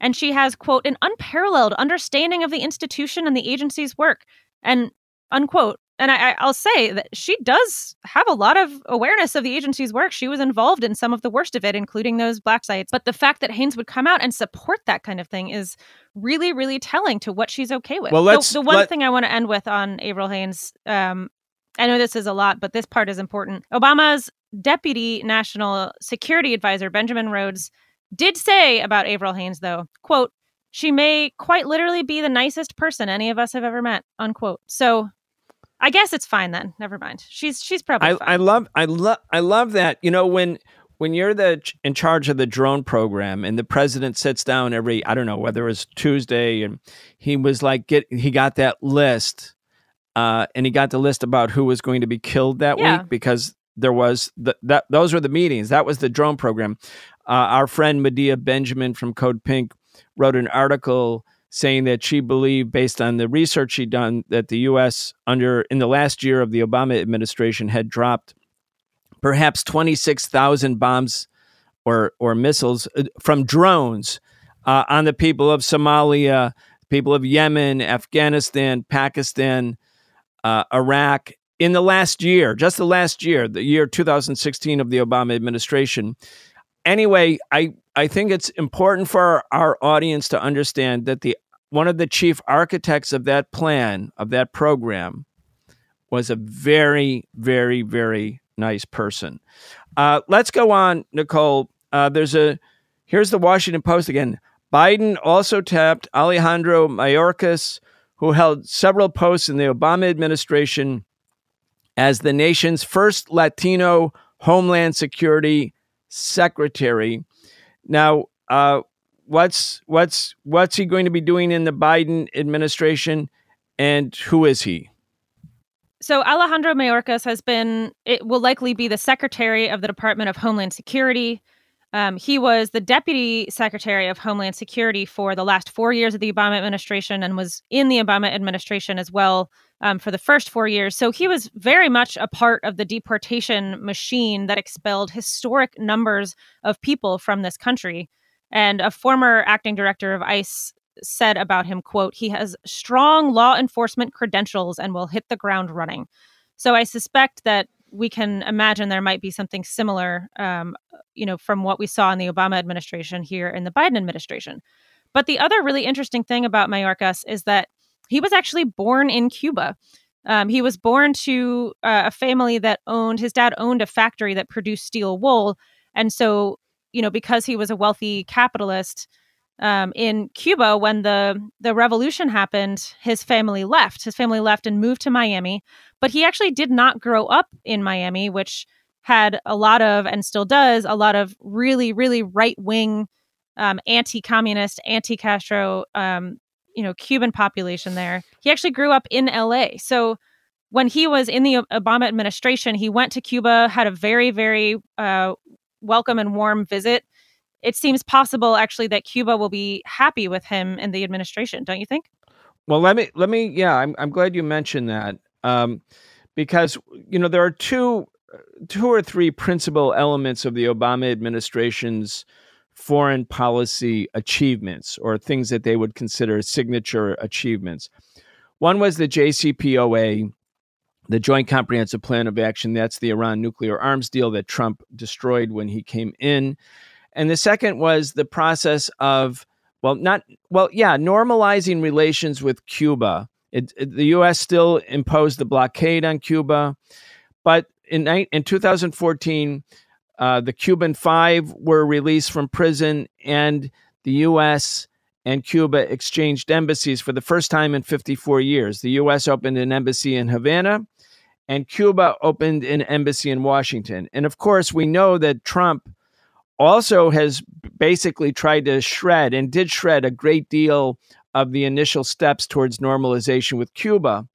and she has quote an unparalleled understanding of the institution and the agency's work, and unquote and I, will say that she does have a lot of awareness of the agency's work. She was involved in some of the worst of it, including those black sites. But the fact that Haines would come out and support that kind of thing is really, really telling to what she's okay with. Well, let's, the, the one let... thing I want to end with on Avril Haines um, I know this is a lot, but this part is important. Obama's deputy national security advisor, Benjamin Rhodes, did say about Avril Haines, though, quote, she may quite literally be the nicest person any of us have ever met, unquote. So I guess it's fine then. Never mind. She's she's probably. I, I love I love I love that. You know when when you're the in charge of the drone program and the president sits down every I don't know whether it was Tuesday and he was like get he got that list uh, and he got the list about who was going to be killed that yeah. week because there was the, that those were the meetings that was the drone program. Uh, our friend Medea Benjamin from Code Pink wrote an article saying that she believed, based on the research she'd done, that the U.S. under in the last year of the Obama administration had dropped perhaps 26,000 bombs or or missiles uh, from drones uh, on the people of Somalia, people of Yemen, Afghanistan, Pakistan, uh, Iraq in the last year, just the last year, the year 2016 of the Obama administration. Anyway, I I think it's important for our audience to understand that the one of the chief architects of that plan, of that program, was a very, very, very nice person. Uh, let's go on, Nicole. Uh, there's a here's the Washington Post again. Biden also tapped Alejandro Mayorkas, who held several posts in the Obama administration as the nation's first Latino Homeland Security Secretary. Now, uh, what's what's what's he going to be doing in the Biden administration, and who is he? So Alejandro Mayorkas has been it will likely be the secretary of the Department of Homeland Security. Um, he was the deputy secretary of Homeland Security for the last four years of the Obama administration and was in the Obama administration as well um, for the first four years. So he was very much a part of the deportation machine that expelled historic numbers of people from this country. And a former acting director of ICE said about him, quote, he has strong law enforcement credentials and will hit the ground running. So I suspect that we can imagine there might be something similar, um, you know, from what we saw in the Obama administration here in the Biden administration. But the other really interesting thing about Mayorkas is that he was actually born in Cuba. Um, he was born to uh, a family that owned, his dad owned a factory that produced steel wool. And so you know, because he was a wealthy capitalist um, in Cuba when the the revolution happened, his family left. His family left and moved to Miami, but he actually did not grow up in Miami, which had a lot of and still does a lot of really really right wing, um, anti communist, anti Castro, um, you know, Cuban population there. He actually grew up in L.A. So when he was in the Obama administration, he went to Cuba, had a very very uh, welcome and warm visit, it seems possible actually that Cuba will be happy with him in the administration, don't you think? Well, let me let me yeah, I'm I'm glad you mentioned that. Um, because you know there are two two or three principal elements of the Obama administration's foreign policy achievements or things that they would consider signature achievements. One was the JCPOA, the Joint Comprehensive Plan of Action. That's the Iran nuclear arms deal that Trump destroyed when he came in. And the second was the process of, well, not, well, yeah, normalizing relations with Cuba It, it, the U.S. still imposed the blockade on Cuba, but in, in 2014, uh, the Cuban Five were released from prison, and the U.S. and Cuba exchanged embassies for the first time in 54 years. The U.S. opened an embassy in Havana, and Cuba opened an embassy in Washington. And of course, we know that Trump also has basically tried to shred and did shred a great deal of the initial steps towards normalization with Cuba,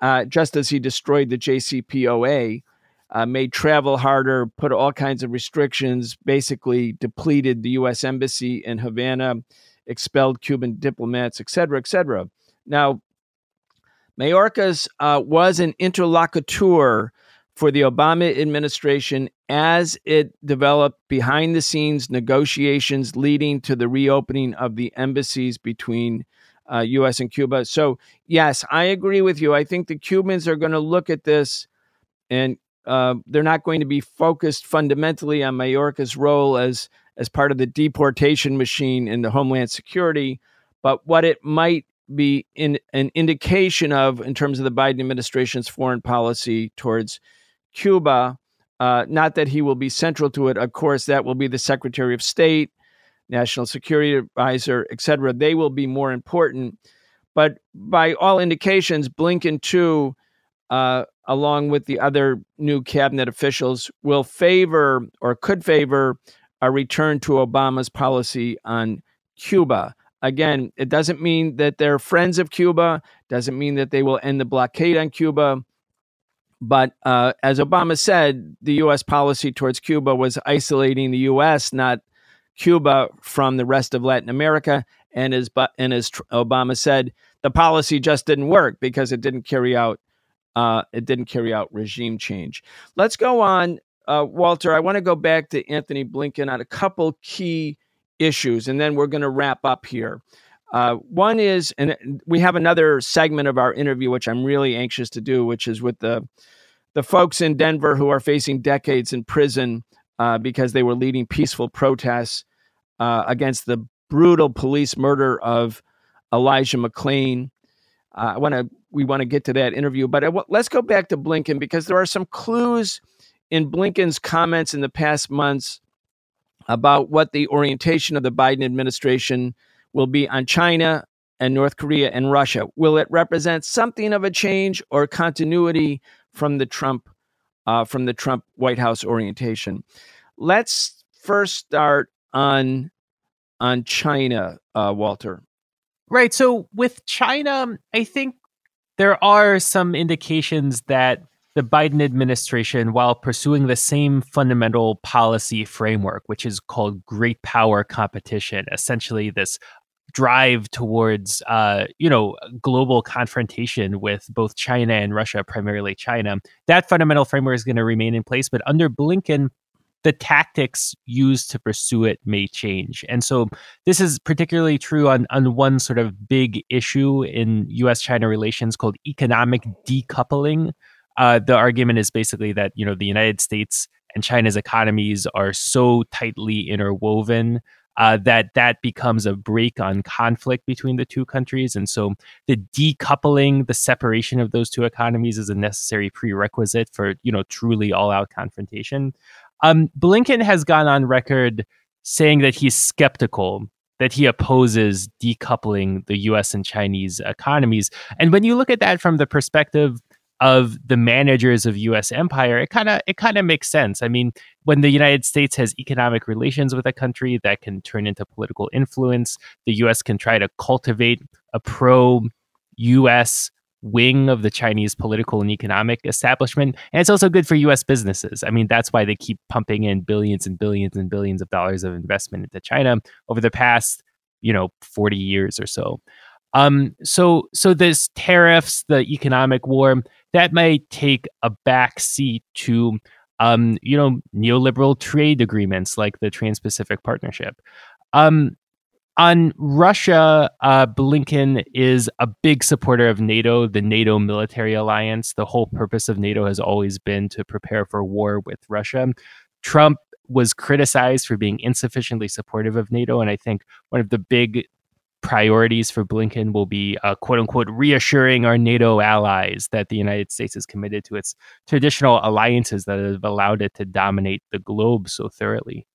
uh, just as he destroyed the JCPOA, uh, made travel harder, put all kinds of restrictions, basically depleted the U.S. embassy in Havana, expelled Cuban diplomats, et cetera, et cetera. Now, Mayorkas uh, was an interlocutor for the Obama administration as it developed behind the scenes negotiations leading to the reopening of the embassies between uh, U.S. and Cuba. So, yes, I agree with you. I think the Cubans are going to look at this and uh, they're not going to be focused fundamentally on Mayorkas' role as as part of the deportation machine in the Homeland Security, but what it might be in an indication of in terms of the Biden administration's foreign policy towards Cuba. Uh, not that he will be central to it. Of course, that will be the Secretary of State, National Security Advisor, et cetera. They will be more important. But by all indications, Blinken, too, uh, along with the other new cabinet officials, will favor or could favor a return to Obama's policy on Cuba. Again, it doesn't mean that they're friends of Cuba, doesn't mean that they will end the blockade on Cuba. But uh, as Obama said, the U.S. policy towards Cuba was isolating the U.S., not Cuba, from the rest of Latin America. And as, and as Obama said, the policy just didn't work because it didn't carry out uh, it didn't carry out regime change. Let's go on, uh, Walter. I want to go back to Antony Blinken on a couple key issues, and then we're going to wrap up here. Uh, one is, and we have another segment of our interview, which I'm really anxious to do, which is with the the folks in Denver who are facing decades in prison uh, because they were leading peaceful protests uh, against the brutal police murder of Elijah McClain. Uh, I want to we want to get to that interview, but let's go back to Blinken because there are some clues in Blinken's comments in the past months about what the orientation of the Biden administration will be on China and North Korea and Russia. Will it represent something of a change or continuity from the Trump uh, from the Trump White House orientation? Let's first start on on China, uh, Walter. Right. So with China, I think there are some indications that the Biden administration, while pursuing the same fundamental policy framework, which is called great power competition, essentially this drive towards, uh, you know, global confrontation with both China and Russia, primarily China, that fundamental framework is going to remain in place. But under Blinken, the tactics used to pursue it may change. And so this is particularly true on, on one sort of big issue in US China relations called economic decoupling. Uh, the argument is basically that you know the United States and China's economies are so tightly interwoven uh, that that becomes a break on conflict between the two countries, and so the decoupling, the separation of those two economies, is a necessary prerequisite for you know truly all-out confrontation. Um, Blinken has gone on record saying that he's skeptical that he opposes decoupling the US and Chinese economies. And when you look at that from the perspective of the managers of US empire, it kind of it kind of makes sense. I mean, when the United States has economic relations with a country that can turn into political influence, the US can try to cultivate a pro US wing of the Chinese political and economic establishment. And it's also good for US businesses. I mean, that's why they keep pumping in billions and billions and billions of dollars of investment into China over the past, you know, 40 years or so. Um, so so this tariffs, the economic war, that might take a back seat to um, you know, neoliberal trade agreements like the Trans-Pacific Partnership. Um, on Russia, uh, Blinken is a big supporter of NATO, the NATO military alliance. The whole purpose of NATO has always been to prepare for war with Russia. Trump was criticized for being insufficiently supportive of NATO, and I think one of the big priorities for Blinken will be, uh, quote unquote, reassuring our NATO allies that the United States is committed to its traditional alliances that have allowed it to dominate the globe so thoroughly.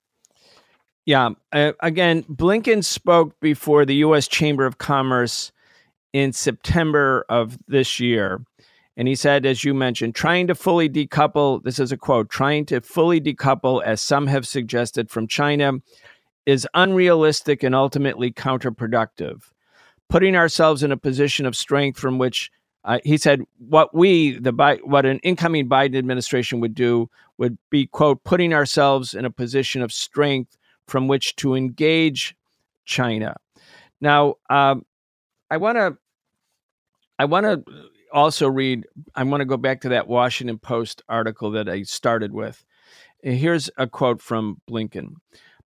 Yeah. Uh, again, Blinken spoke before the U.S. Chamber of Commerce in September of this year. And he said, as you mentioned, trying to fully decouple, this is a quote, trying to fully decouple, as some have suggested, from China is unrealistic and ultimately counterproductive. Putting ourselves in a position of strength from which uh, he said what we the what an incoming Biden administration would do would be quote putting ourselves in a position of strength from which to engage China. Now, um, I want to I want to also read. I want to go back to that Washington Post article that I started with. Here's a quote from Blinken.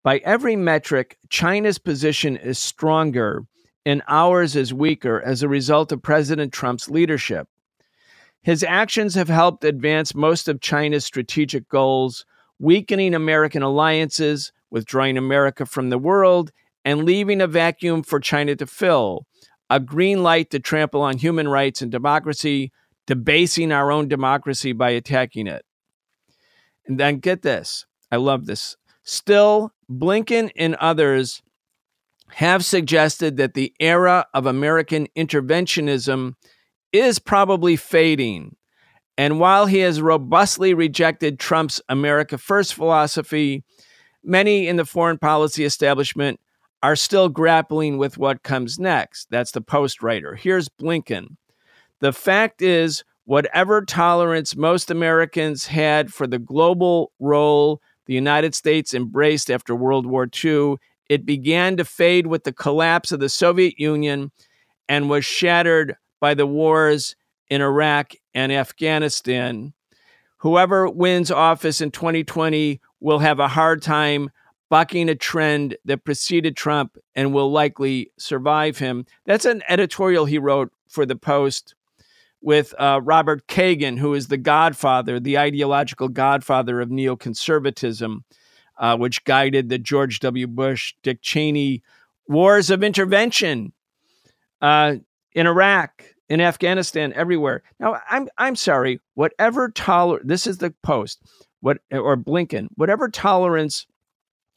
By every metric, China's position is stronger and ours is weaker as a result of President Trump's leadership. His actions have helped advance most of China's strategic goals, weakening American alliances, withdrawing America from the world, and leaving a vacuum for China to fill, a green light to trample on human rights and democracy, debasing our own democracy by attacking it. And then get this I love this. Still, Blinken and others have suggested that the era of American interventionism is probably fading. And while he has robustly rejected Trump's America First philosophy, many in the foreign policy establishment are still grappling with what comes next. That's the post writer. Here's Blinken. The fact is, whatever tolerance most Americans had for the global role the United States embraced after World War II, it began to fade with the collapse of the Soviet Union and was shattered by the wars in Iraq and Afghanistan. Whoever wins office in 2020 will have a hard time bucking a trend that preceded Trump and will likely survive him. That's an editorial he wrote for the Post with uh, Robert Kagan, who is the godfather, the ideological godfather of neoconservatism, uh, which guided the George W. Bush, Dick Cheney wars of intervention uh, in Iraq, in Afghanistan, everywhere. Now, I'm I'm sorry. Whatever toler, this is the Post, what or Blinken, whatever tolerance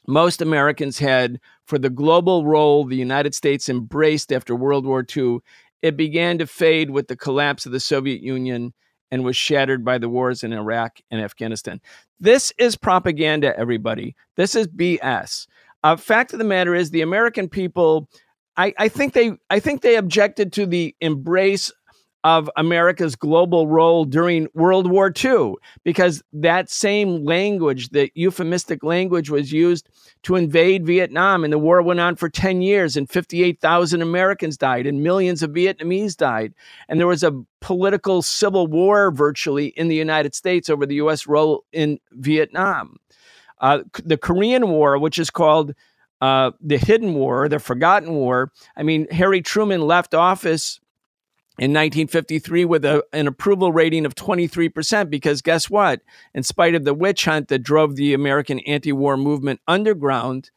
most Americans had for the global role the United States embraced after World War II, it began to fade with the collapse of the Soviet Union and was shattered by the wars in Iraq and Afghanistan. This is propaganda, everybody. This is BS. Uh, fact of the matter is, the American people, I, I think they, I think they objected to the embrace of America's global role during World War II, because that same language, the euphemistic language, was used to invade Vietnam. And the war went on for 10 years, and 58,000 Americans died, and millions of Vietnamese died. And there was a political civil war virtually in the United States over the U.S. role in Vietnam. Uh, the Korean War, which is called uh, the Hidden War, the Forgotten War. I mean, Harry Truman left office in 1953 with a, an approval rating of 23%, because guess what? In spite of the witch hunt that drove the American anti war movement underground,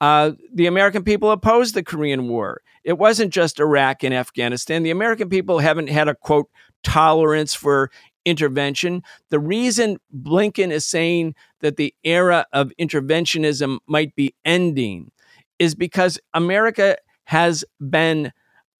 uh, the American people opposed the Korean War. It wasn't just Iraq and Afghanistan. The American people haven't had a quote tolerance for intervention. The reason Blinken is saying that the era of interventionism might be ending is because America has been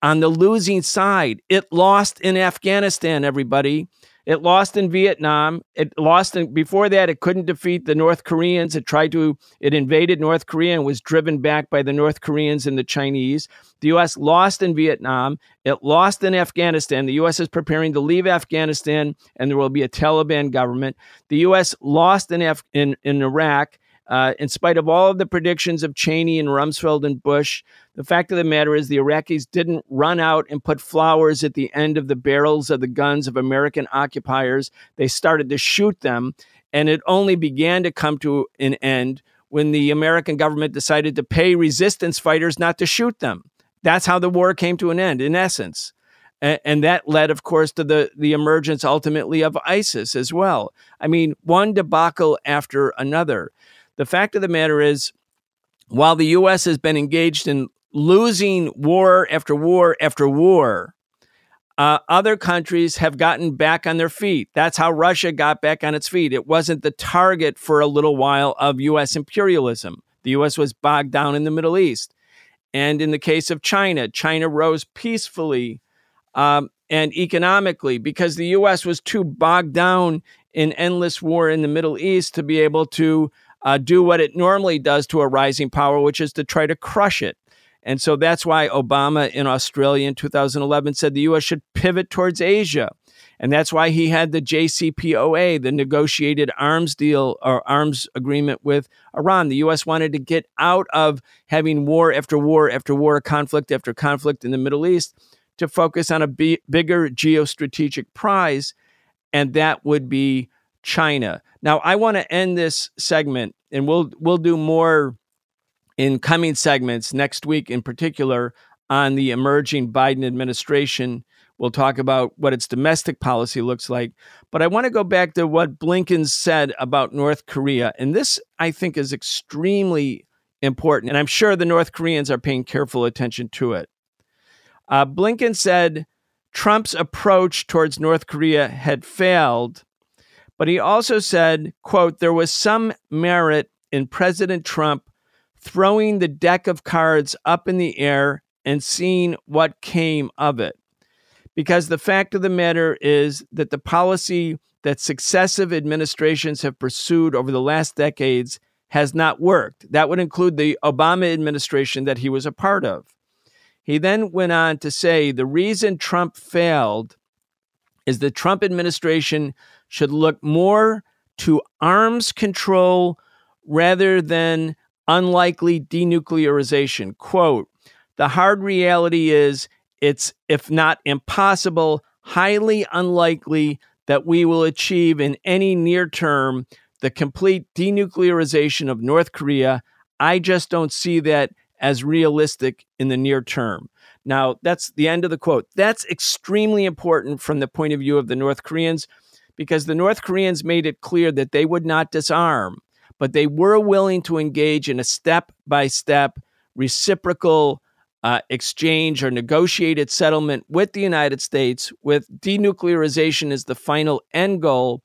on the losing side. It lost in Afghanistan, everybody. It lost in Vietnam. It lost in, before that. It couldn't defeat the North Koreans. It tried to. It invaded North Korea and was driven back by the North Koreans and the Chinese. The U.S. lost in Vietnam. It lost in Afghanistan. The U.S. is preparing to leave Afghanistan, and there will be a Taliban government. The U.S. lost in Af- in, in Iraq. Uh, in spite of all of the predictions of Cheney and Rumsfeld and Bush, the fact of the matter is the Iraqis didn't run out and put flowers at the end of the barrels of the guns of American occupiers. They started to shoot them, and it only began to come to an end when the American government decided to pay resistance fighters not to shoot them. That's how the war came to an end, in essence. And, that led, of course, to the, the emergence ultimately of ISIS as well. I mean, one debacle after another. The fact of the matter is, while the U.S. has been engaged in losing war after war after war, uh, other countries have gotten back on their feet. That's how Russia got back on its feet. It wasn't the target for a little while of U.S. imperialism. The U.S. was bogged down in the Middle East. And in the case of China, China rose peacefully um, and economically because the U.S. was too bogged down in endless war in the Middle East to be able to uh, do what it normally does to a rising power, which is to try to crush it. And so that's why Obama in Australia in 2011 said the U.S. should pivot towards Asia. And that's why he had the JCPOA, the negotiated arms deal or arms agreement with Iran. The U.S. wanted to get out of having war after war after war, conflict after conflict in the Middle East to focus on a b- bigger geostrategic prize, and that would be China. Now, I want to end this segment, and we'll we'll do more in coming segments next week, in particular, on the emerging Biden administration. We'll talk about what its domestic policy looks like. But I want to go back to what Blinken said about North Korea. And this, I think, is extremely important. And I'm sure the North Koreans are paying careful attention to it. Uh, Blinken said Trump's approach towards North Korea had failed but he also said, quote, there was some merit in President Trump throwing the deck of cards up in the air and seeing what came of it. Because the fact of the matter is that the policy that successive administrations have pursued over the last decades has not worked. That would include the Obama administration that he was a part of. He then went on to say the reason Trump failed is the Trump administration should look more to arms control rather than unlikely denuclearization. Quote, the hard reality is it's, if not impossible, highly unlikely that we will achieve in any near term the complete denuclearization of North Korea. I just don't see that as realistic in the near term. Now, that's the end of the quote. That's extremely important from the point of view of the North Koreans because the North Koreans made it clear that they would not disarm, but they were willing to engage in a step by step reciprocal uh, exchange or negotiated settlement with the United States, with denuclearization as the final end goal,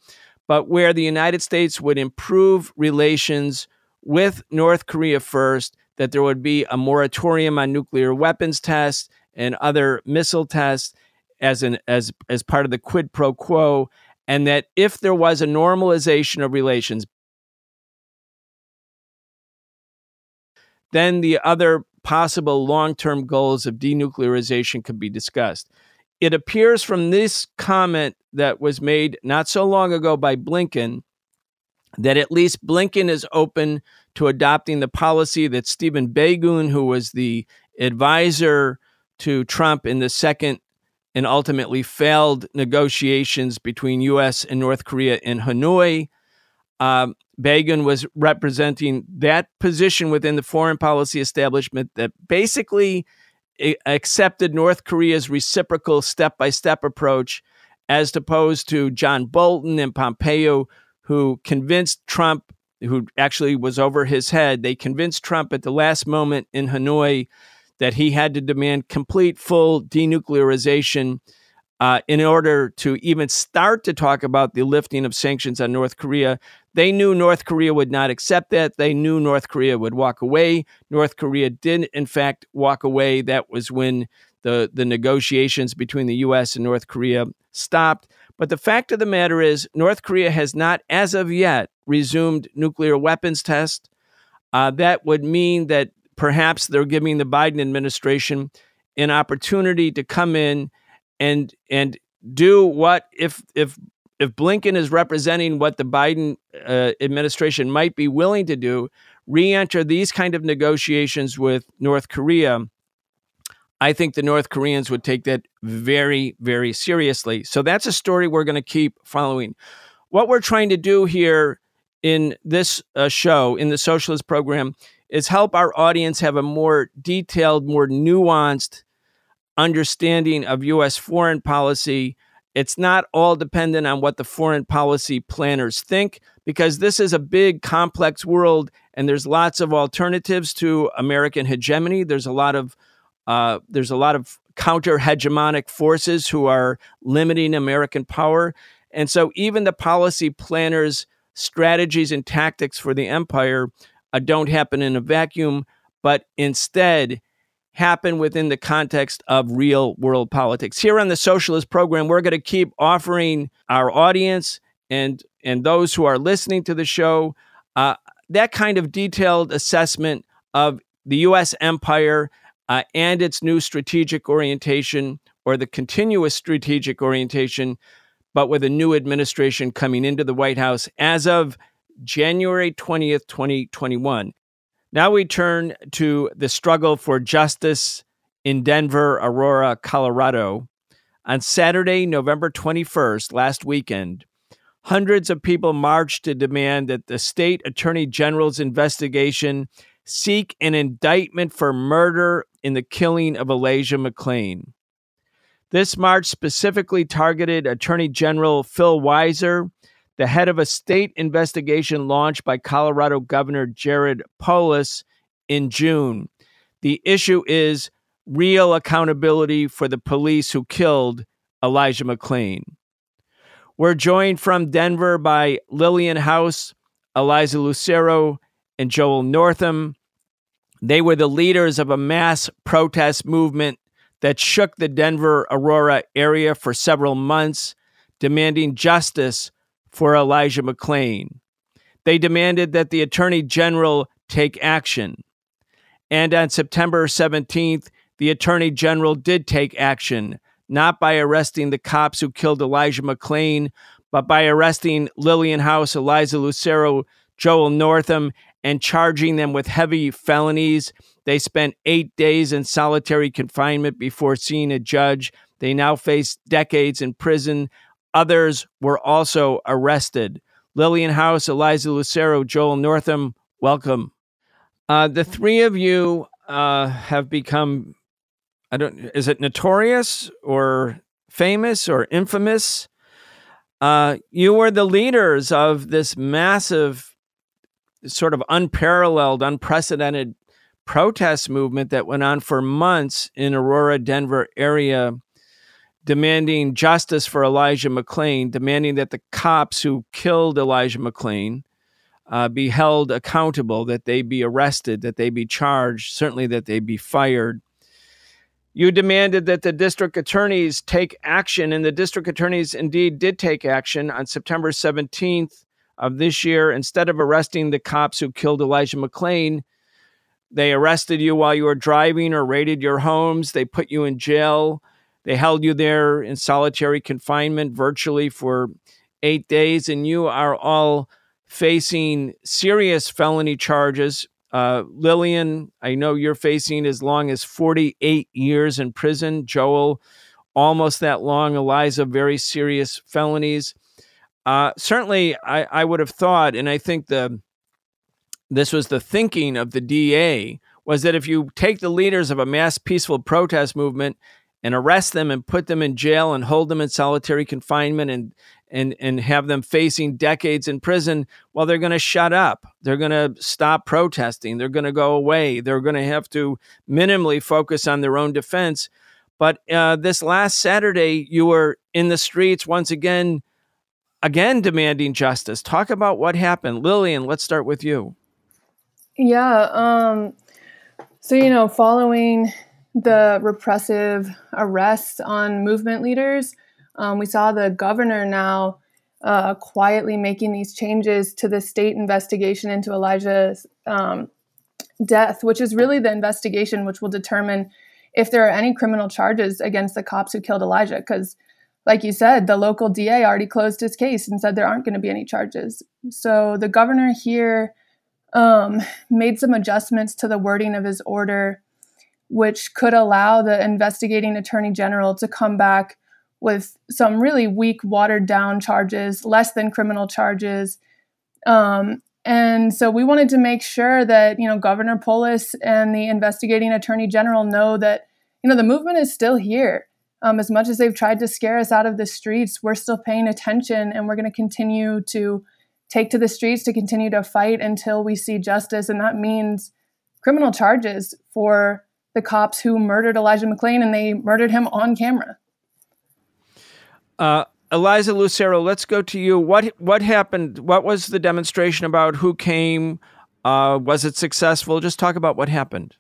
but where the United States would improve relations with North Korea first, that there would be a moratorium on nuclear weapons tests and other missile tests as an as as part of the quid pro quo and that if there was a normalization of relations, then the other possible long term goals of denuclearization could be discussed. It appears from this comment that was made not so long ago by Blinken that at least Blinken is open to adopting the policy that Stephen Biegun, who was the advisor to Trump in the second and ultimately failed negotiations between U.S. and North Korea in Hanoi. Um, Biegun was representing that position within the foreign policy establishment that basically accepted North Korea's reciprocal step by step approach, as opposed to John Bolton and Pompeo, who convinced Trump, who actually was over his head, they convinced Trump at the last moment in Hanoi that he had to demand complete, full denuclearization uh, in order to even start to talk about the lifting of sanctions on North Korea. They knew North Korea would not accept that. They knew North Korea would walk away. North Korea did, in fact, walk away. That was when the, the negotiations between the U.S. and North Korea stopped. But the fact of the matter is, North Korea has not, as of yet, resumed nuclear weapons tests. Uh, that would mean that perhaps they're giving the Biden administration an opportunity to come in and and do what if if if Blinken is representing what the Biden uh, administration might be willing to do, re-enter these kind of negotiations with North Korea. I think the North Koreans would take that very, very seriously. So that's a story we're going to keep following. What we're trying to do here in this uh, show, in the socialist program, is help our audience have a more detailed, more nuanced understanding of U.S. foreign policy It's not all dependent on what the foreign policy planners think, because this is a big, complex world, and there's lots of alternatives to American hegemony. There's a lot of uh, there's a lot of counter hegemonic forces who are limiting American power, and so even the policy planners' strategies and tactics for the empire uh, don't happen in a vacuum, but instead happen within the context of real world politics. Here on the Socialist Program, we're going to keep offering our audience and and those who are listening to the show uh, that kind of detailed assessment of the U.S. empire uh, and its new strategic orientation or the continuous strategic orientation, but with a new administration coming into the White House as of January 20th, 2021. Now we turn to the struggle for justice in Denver, Aurora, Colorado. On Saturday, November 21st, last weekend, hundreds of people marched to demand that the state attorney general's investigation seek an indictment for murder in the killing of Elijah McClain. This march specifically targeted Attorney General Phil Weiser the head of a state investigation launched by Colorado Governor Jared Polis in June. The issue is real accountability for the police who killed Elijah McClain. We're joined from Denver by Lillian House, Eliza Lucero, and Joel Northam. They were the leaders of a mass protest movement that shook the Denver Aurora area for several months, demanding justice for Elijah McClain. They demanded that the Attorney General take action. And on September 17th, the Attorney General did take action, not by arresting the cops who killed Elijah McClain, but by arresting Lillian House, Eliza Lucero, Joel Northam, and charging them with heavy felonies. They spent eight days in solitary confinement before seeing a judge. They now face decades in prison Others were also arrested. Lillian House, Eliza Lucero, Joel Northam, welcome. Uh, the three of you uh, have become, I don't, is it notorious or famous or infamous? Uh, you were the leaders of this massive, sort of unparalleled, unprecedented protest movement that went on for months in Aurora, Denver area demanding justice for Elijah McClain, demanding that the cops who killed Elijah McClain uh, be held accountable, that they be arrested, that they be charged, certainly that they be fired. You demanded that the district attorneys take action, and the district attorneys indeed did take action on September 17th of this year. Instead of arresting the cops who killed Elijah McClain, they arrested you while you were driving or raided your homes. They put you in jail. They held you there in solitary confinement virtually for eight days, and you are all facing serious felony charges. Uh, Lillian, I know you're facing as long as 48 years in prison. Joel, almost that long. Eliza, very serious felonies. Uh, certainly, I, I would have thought, and I think the this was the thinking of the DA, was that if you take the leaders of a mass peaceful protest movement and arrest them and put them in jail and hold them in solitary confinement and and and have them facing decades in prison well they're going to shut up. They're going to stop protesting. They're going to go away. They're going to have to minimally focus on their own defense. But uh, this last saturday you were in the streets once again again demanding justice. Talk about what happened. Lillian let's start with you. Yeah um so you know following the repressive arrests on movement leaders. Um, we saw the governor now uh, quietly making these changes to the state investigation into Elijah's um, death, which is really the investigation which will determine if there are any criminal charges against the cops who killed Elijah. Because, like you said, the local DA already closed his case and said there aren't going to be any charges. So the governor here um, made some adjustments to the wording of his order which could allow the investigating attorney general to come back with some really weak, watered down charges, less than criminal charges. Um, and so we wanted to make sure that, you know, Governor Polis and the investigating attorney general know that, you know, the movement is still here. um, as much as they've tried to scare us out of the streets, we're still paying attention and we're going to continue to take to the streets to continue to fight until we see justice. And that means criminal charges for the cops who murdered Elijah McClain and they murdered him on camera. Uh, Eliza Lucero, let's go to you. What what happened? What was the demonstration about? Who came? Uh, was it successful? Just talk about what happened.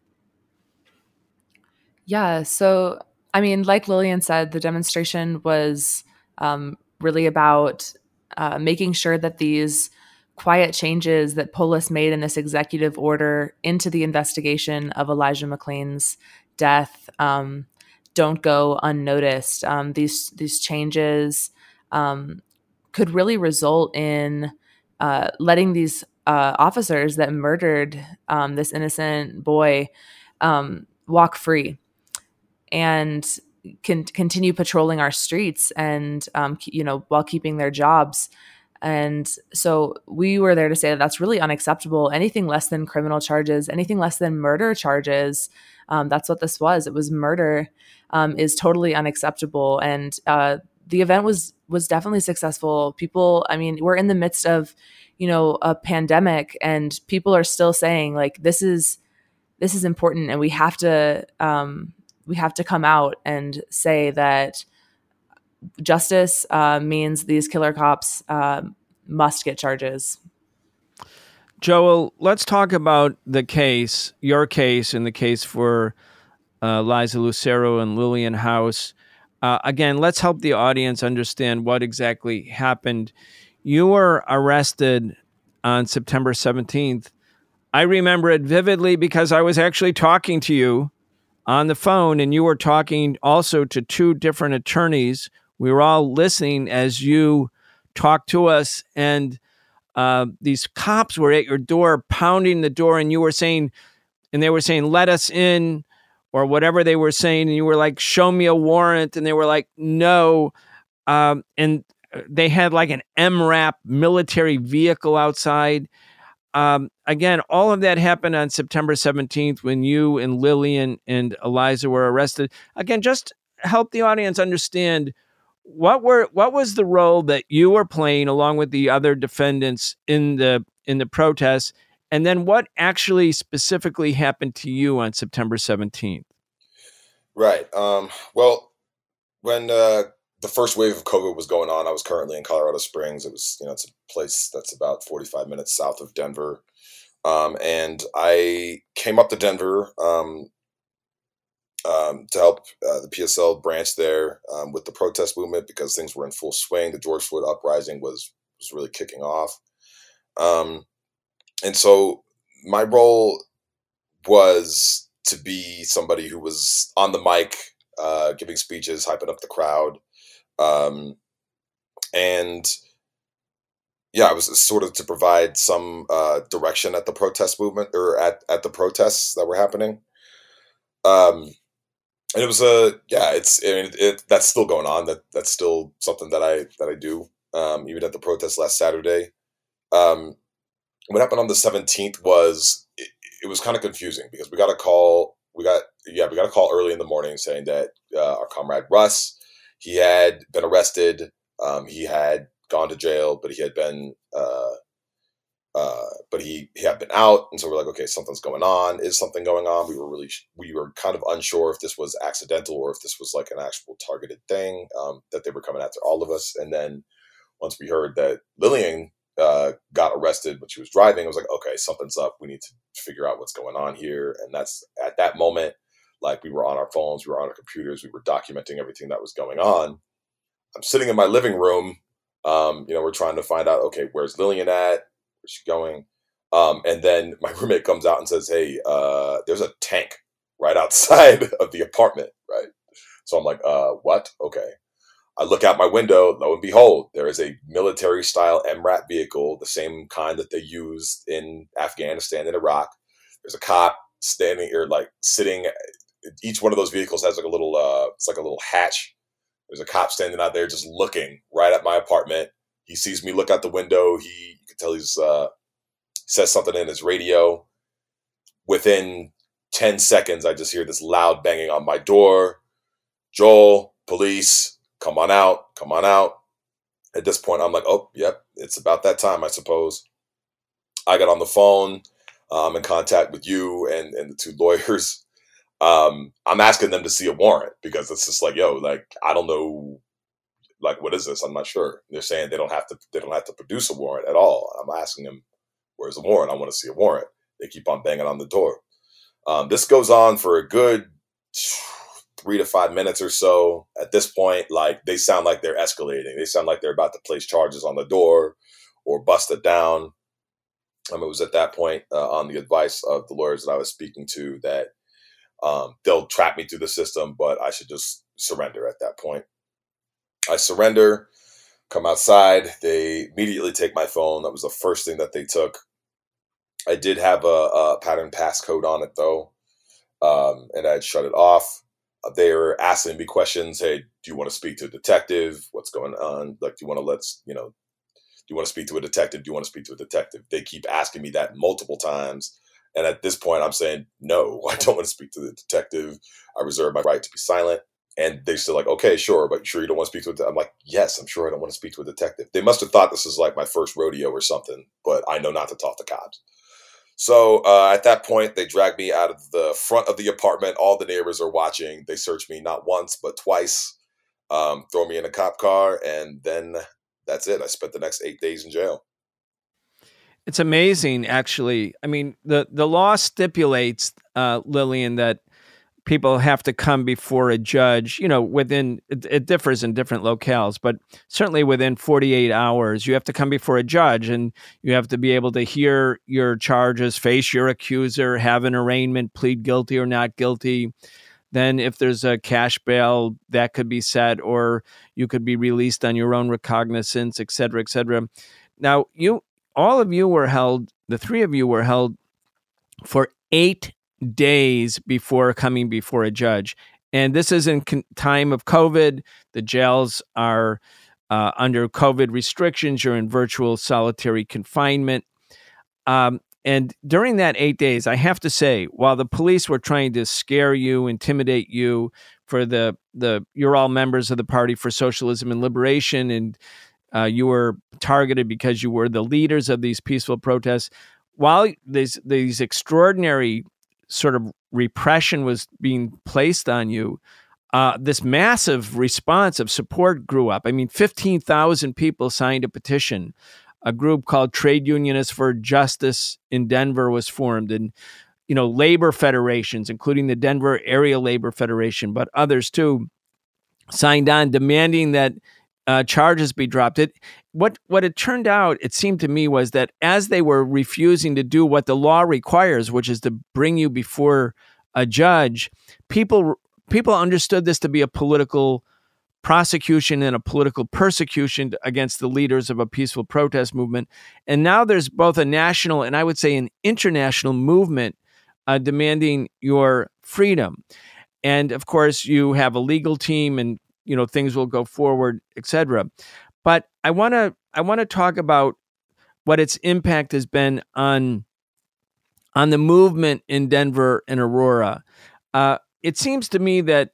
Yeah. So, I mean, like Lillian said, the demonstration was um, really about uh, making sure that these quiet changes that Polis made in this executive order into the investigation of Elijah McClain's death um, don't go unnoticed. Um, these these changes um, could really result in uh, letting these uh, officers that murdered um, this innocent boy um, walk free and can continue patrolling our streets and um, you know while keeping their jobs and so we were there to say that that's really unacceptable. Anything less than criminal charges anything less than murder charges um, that's what this was. It was murder um, is totally unacceptable. And uh, the event was was definitely successful. People i mean we're in the midst of you know a pandemic and people are still saying like this is this is important and we have to um, we have to come out and say that justice uh, means these killer cops uh, must get charges. Joel, let's talk about the case, your case, and the case for uh, Liza Lucero and Lillian House. Uh, again, let's help the audience understand what exactly happened. You were arrested on September 17th. I remember it vividly because I was actually talking to you on the phone, and you were talking also to two different attorneys. We were all listening as you talked to us, and uh, these cops were at your door, pounding the door, and you were saying, and they were saying, "Let us in," or whatever they were saying, and you were like, "Show me a warrant," and they were like, "No," um, and they had like an MRAP military vehicle outside um, again, all of that happened on September 17th when you and Lillian and Eliza were arrested. Again, just help the audience understand what were what was the role that you were playing along with the other defendants in the in the protests, and then what actually specifically happened to you on September 17th. Right. Um, well, when uh, the first wave of COVID was going on. I was currently in Colorado Springs. It was, you know, it's a place that's about 45 minutes south of Denver. Um, and I came up to Denver um, um, to help uh, the PSL branch there um, with the protest movement because things were in full swing. The George Floyd uprising was was really kicking off, um, and so my role was to be somebody who was on the mic, uh, giving speeches, hyping up the crowd, um, and yeah, I was sort of to provide some uh, direction at the protest movement or at, at the protests that were happening. Um, and it was a yeah, it's I mean it, that's still going on. That that's still something that I that I do. Um, even at the protest last Saturday. Um, what happened on the seventeenth was it, it was kind of confusing because we got a call. We got yeah, we got a call early in the morning saying that uh, our comrade Russ he had been arrested. Um, he had gone to jail, but he had been, uh, uh, but he, he had been out. And so we're like, okay, something's going on. Is something going on? We were really, we were kind of unsure if this was accidental or if this was like an actual targeted thing, um, that they were coming after all of us. And then once we heard that Lillian, uh, got arrested when she was driving, I was like, okay, something's up. We need to figure out what's going on here. And that's at that moment, like we were on our phones, we were on our computers, we were documenting everything that was going on. I'm sitting in my living room. Um, you know, we're trying to find out, okay, where's Lillian at? Going? Um, and then my roommate comes out and says, Hey, uh, there's a tank right outside of the apartment, right? So I'm like, uh, what? Okay. I look out my window, lo and behold, there is a military style MRAP vehicle, the same kind that they used in Afghanistan and Iraq. There's a cop standing or like sitting each one of those vehicles has like a little uh it's like a little hatch there's a cop standing out there just looking right at my apartment he sees me look out the window he you can tell he's uh says something in his radio within 10 seconds i just hear this loud banging on my door joel police, come on out, come on out. At this point, I'm like, oh, yep, it's about that time, I suppose. I got on the phone. I'm in contact with you and, and the two lawyers. Um, I'm asking them to see a warrant because it's just like, yo, like, I don't know, like, what is this? I'm not sure. They're saying they don't have to, they don't have to produce a warrant at all. I'm asking them, where's the warrant? I want to see a warrant. They keep on banging on the door. Um, this goes on for a good three to five minutes or so. At this point, like they sound like they're escalating. They sound like they're about to place charges on the door or bust it down. Um, it was at that point, uh, on the advice of the lawyers that I was speaking to, that um, they'll trap me through the system, but I should just surrender at that point. I surrender, come outside. They immediately take my phone. That was the first thing that they took. I did have a, a pattern passcode on it though, um, and I had shut it off. Uh, they were asking me questions. Hey, do you want to speak to a detective? What's going on? Like, do you want to let's you know Do you want to speak to a detective? Do you want to speak to a detective? They keep asking me that multiple times. And at this point, I'm saying, no, I don't want to speak to the detective. I reserve my right to be silent. And they're still like, okay, sure, but sure you don't want to speak to a detective? I'm like, yes, I'm sure I don't want to speak to a detective. They must have thought this is like my first rodeo or something, but I know not to talk to cops. So uh, at that point, they drag me out of the front of the apartment. All the neighbors are watching. They search me not once, but twice, um, throw me in a cop car, and then that's it. I spent the next eight days in jail. It's amazing, actually. I mean, the the law stipulates, uh, Lillian, that people have to come before a judge. You know, within it, it, differs in different locales, but certainly within 48 hours, you have to come before a judge, and you have to be able to hear your charges, face your accuser, have an arraignment, plead guilty or not guilty. Then, if there's a cash bail, that could be set, or you could be released on your own recognizance, et cetera, et cetera. Now, you, all of you were held, the three of you were held for eight days before coming before a judge. And this is in con- time of COVID. The jails are uh, under COVID restrictions. You're in virtual solitary confinement. Um, and during that eight days, I have to say, while the police were trying to scare you, intimidate you for the the you're all members of the Party for Socialism and Liberation, and uh, you were targeted because you were the leaders of these peaceful protests. While these these extraordinary sort of repression was being placed on you, uh, this massive response of support grew up. I mean, 15,000 people signed a petition a group called Trade Unionists for Justice in Denver was formed, and you know labor federations, including the Denver Area Labor Federation, but others too, signed on demanding that uh, charges be dropped. It what what it turned out, it seemed to me, was that as they were refusing to do what the law requires, which is to bring you before a judge, people people understood this to be a political prosecution and a political persecution against the leaders of a peaceful protest movement. And now there's both a national and I would say an international movement uh, demanding your freedom. And of course, you have a legal team, and you know things will go forward, etc. But I want to I want to talk about what its impact has been on on the movement in Denver and Aurora. Uh, it seems to me that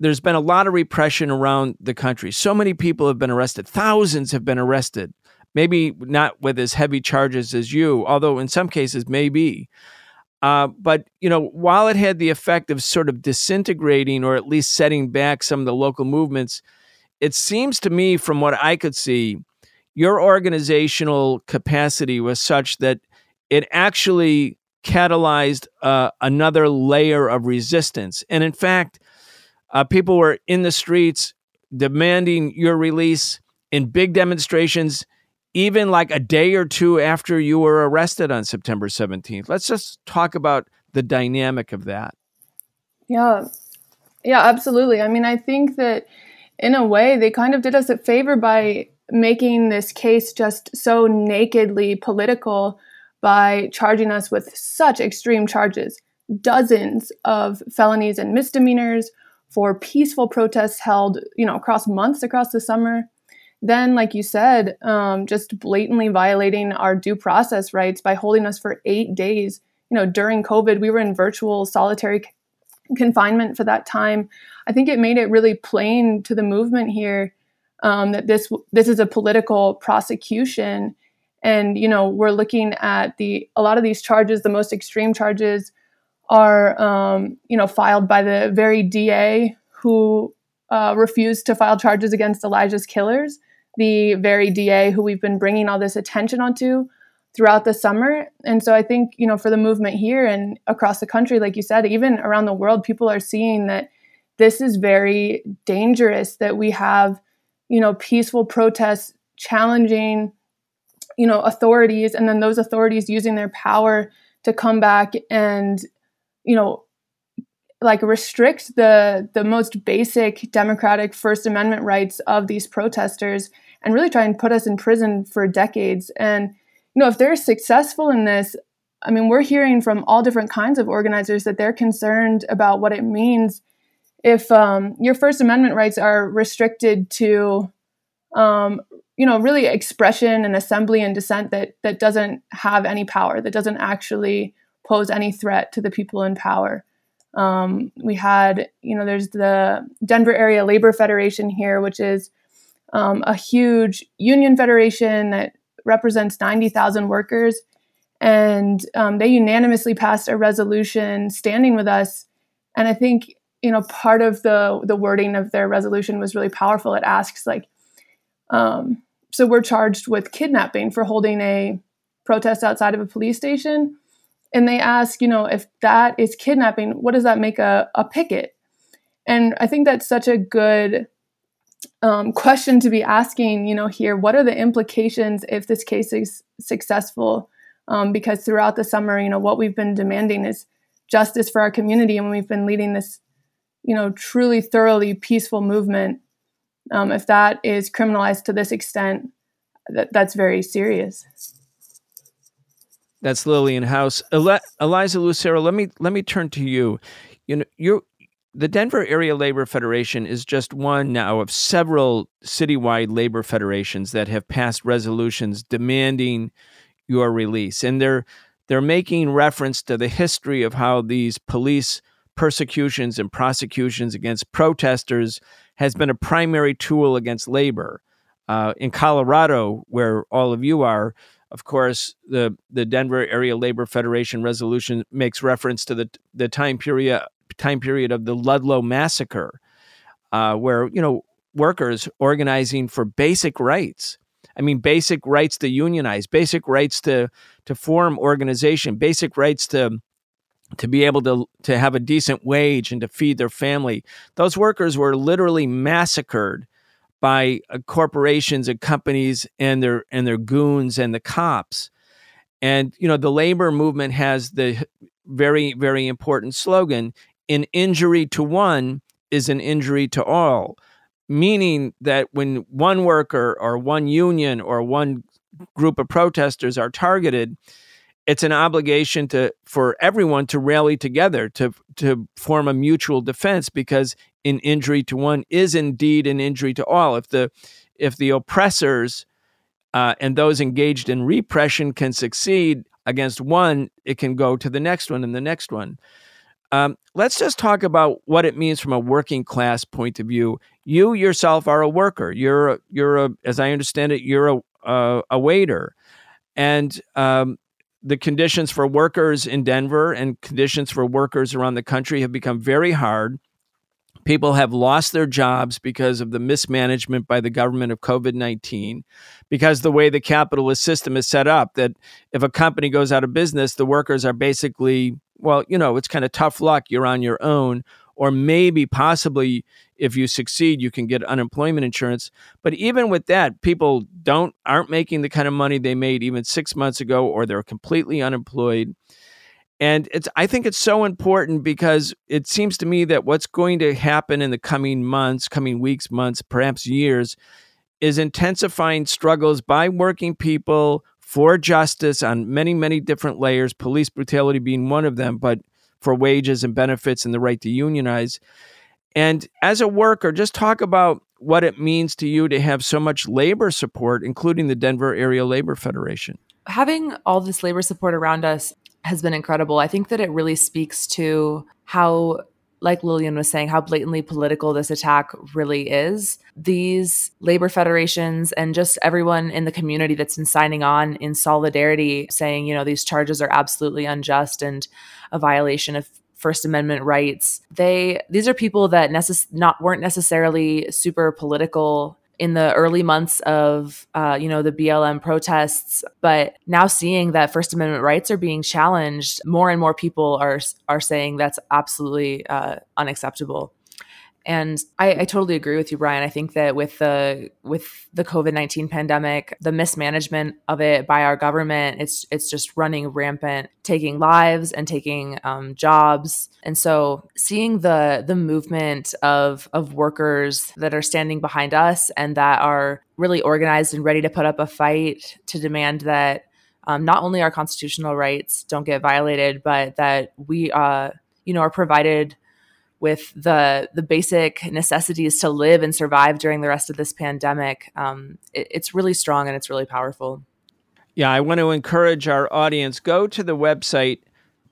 there's been a lot of repression around the country. So many people have been arrested. Thousands have been arrested. Maybe not with as heavy charges as you, although in some cases maybe. Uh, but you know, while it had the effect of sort of disintegrating or at least setting back some of the local movements, it seems to me, from what I could see, your organizational capacity was such that it actually catalyzed uh, another layer of resistance. And in fact, uh, people were in the streets demanding your release in big demonstrations, even like a day or two after you were arrested on September 17th. Let's just talk about the dynamic of that. Yeah. Yeah, absolutely. I mean, I think that in a way, they kind of did us a favor by making this case just so nakedly political by charging us with such extreme charges dozens of felonies and misdemeanors for peaceful protests held, you know, across months across the summer. Then, like you said, um, just blatantly violating our due process rights by holding us for eight days. You know, during COVID, we were in virtual solitary confinement for that time. I think it made it really plain to the movement here um, that this this is a political prosecution, and you know we're looking at the a lot of these charges, the most extreme charges, are um, you know filed by the very DA who uh, refused to file charges against Elijah's killers, the very DA who we've been bringing all this attention onto throughout the summer. And so I think, you know, for the movement here and across the country, like you said, even around the world, people are seeing that this is very dangerous that we have, you know, peaceful protests challenging, you know, authorities and then those authorities using their power to come back and, you know, like restrict the the most basic democratic first amendment rights of these protesters and really try and put us in prison for decades and you know, if they're successful in this, I mean, we're hearing from all different kinds of organizers that they're concerned about what it means if um, your First Amendment rights are restricted to, um, you know, really expression and assembly and dissent that that doesn't have any power, that doesn't actually pose any threat to the people in power. Um, we had, you know, there's the Denver Area Labor Federation here, which is um, a huge union federation that represents 90,000 workers. And um, they unanimously passed a resolution standing with us. And I think, you know, part of the, the wording of their resolution was really powerful. It asks, like, um, so we're charged with kidnapping for holding a protest outside of a police station. And they ask, you know, if that is kidnapping, what does that make a, a picket? And I think that's such a good um, question to be asking, you know, here, what are the implications if this case is successful? Um, because throughout the summer, you know, what we've been demanding is justice for our community, and we've been leading this, you know, truly thoroughly peaceful movement. Um, if that is criminalized to this extent, that, that's very serious. That's Lillian House. Eli- Eliza Lucero, let me let me turn to you. You know, you're the Denver Area Labor Federation is just one now of several citywide labor federations that have passed resolutions demanding your release. And they're they're making reference to the history of how these police persecutions and prosecutions against protesters has been a primary tool against labor. Uh, in Colorado, where all of you are, of course, the, the Denver Area Labor Federation resolution makes reference to the, the time period time period of the Ludlow massacre, uh, where you know workers organizing for basic rights. I mean, basic rights to unionize, basic rights to to form organization, basic rights to to be able to to have a decent wage and to feed their family. Those workers were literally massacred by uh, corporations and companies and their and their goons and the cops. And you know, the labor movement has the very very important slogan an injury to one is an injury to all, meaning that when one worker or one union or one group of protesters are targeted, it's an obligation to for everyone to rally together to to form a mutual defense because an injury to one is indeed an injury to all. If the if the oppressors uh, and those engaged in repression can succeed against one, it can go to the next one and the next one. Um, let's just talk about what it means from a working class point of view. You yourself are a worker. You're a, you're a, as I understand it, you're a a, a waiter, and um, the conditions for workers in Denver and conditions for workers around the country have become very hard. People have lost their jobs because of the mismanagement by the government of COVID 19, because the way the capitalist system is set up, that if a company goes out of business, the workers are basically well, you know, it's kind of tough luck. You're on your own. Or maybe, possibly, if you succeed, you can get unemployment insurance. But even with that, people don't aren't making the kind of money they made even six months ago, or they're completely unemployed. And it's I think it's so important because it seems to me that what's going to happen in the coming months, coming weeks, months, perhaps years, is intensifying struggles by working people for justice on many, many different layers, police brutality being one of them, but for wages and benefits and the right to unionize. And as a worker, just talk about what it means to you to have so much labor support, including the Denver Area Labor Federation. Having all this labor support around us has been incredible. I think that it really speaks to how like Lillian was saying, how blatantly political this attack really is. These labor federations and just everyone in the community that's been signing on in solidarity saying, you know, these charges are absolutely unjust and a violation of First Amendment rights. They these are people that necess- not weren't necessarily super political in the early months of uh, you know the BLM protests, but now seeing that First Amendment rights are being challenged, more and more people are are saying that's absolutely uh, unacceptable. And I, I, totally agree with you, Brian. I think that with the with the COVID nineteen pandemic, the mismanagement of it by our government, it's it's just running rampant, taking lives and taking um, jobs. And so, seeing the the movement of of workers that are standing behind us and that are really organized and ready to put up a fight to demand that um, not only our constitutional rights don't get violated, but that we, uh, you know, are provided with the the basic necessities to live and survive during the rest of this pandemic, um, it, it's really strong and it's really powerful. Yeah, I want to encourage our audience go to the website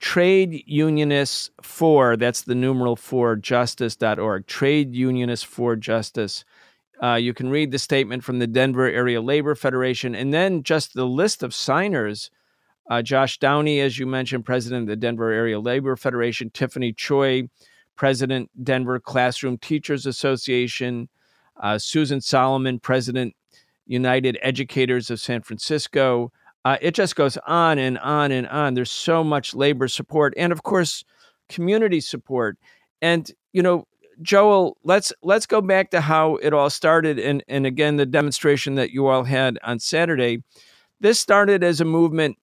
trade unionists for that's the numeral for justice.org trade unionists for justice uh, you can read the statement from the denver area labor federation and then just the list of signers uh, josh downey as you mentioned president of the denver area labor federation tiffany choi President, Denver Classroom Teachers Association, uh, Susan Solomon, President, United Educators of San Francisco. Uh, it just goes on and on and on. There's so much labor support, and of course, community support. And you know, Joel, let's let's go back to how it all started, and and again, the demonstration that you all had on Saturday. This started as a movement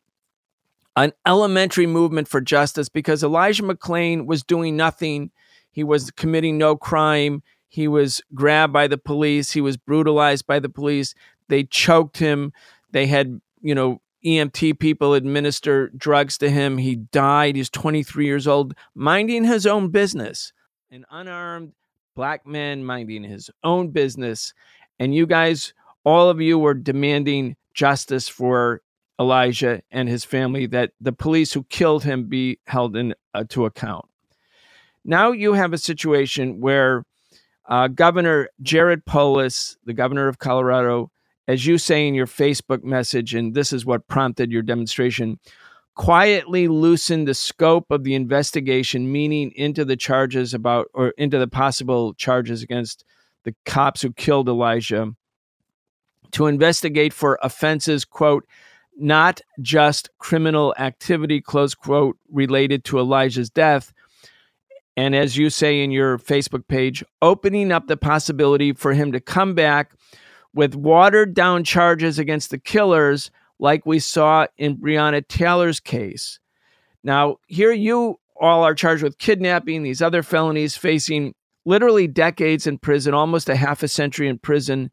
an elementary movement for justice because Elijah McClain was doing nothing he was committing no crime. He was grabbed by the police. He was brutalized by the police. They choked him. They had, you know, EMT people administer drugs to him. He died. He's 23 years old, minding his own business. An unarmed black man minding his own business. And you guys, all of you were demanding justice for Elijah and his family, that the police who killed him be held in, uh, to account. Now you have a situation where uh, Governor Jared Polis, the governor of Colorado, as you say in your Facebook message, and this is what prompted your demonstration, quietly loosened the scope of the investigation, meaning into the charges about or into the possible charges against the cops who killed Elijah to investigate for offenses, quote, not just criminal activity, close quote, related to Elijah's death, and as you say in your Facebook page, opening up the possibility for him to come back with watered down charges against the killers, like we saw in Breonna Taylor's case. Now, here you all are charged with kidnapping, these other felonies, facing literally decades in prison, almost a half a century in prison.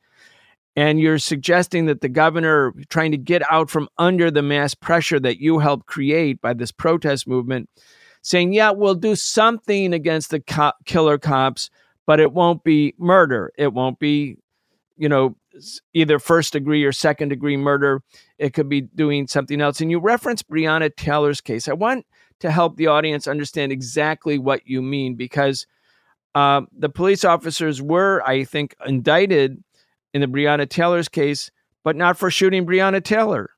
And you're suggesting that the governor trying to get out from under the mass pressure that you helped create by this protest movement saying, yeah, we'll do something against the co- killer cops, but it won't be murder. It won't be, you know, either first degree or second degree murder. It could be doing something else. And you reference Breonna Taylor's case. I want to help the audience understand exactly what you mean because uh, the police officers were, I think, indicted in the Breonna Taylor's case, but not for shooting Breonna Taylor.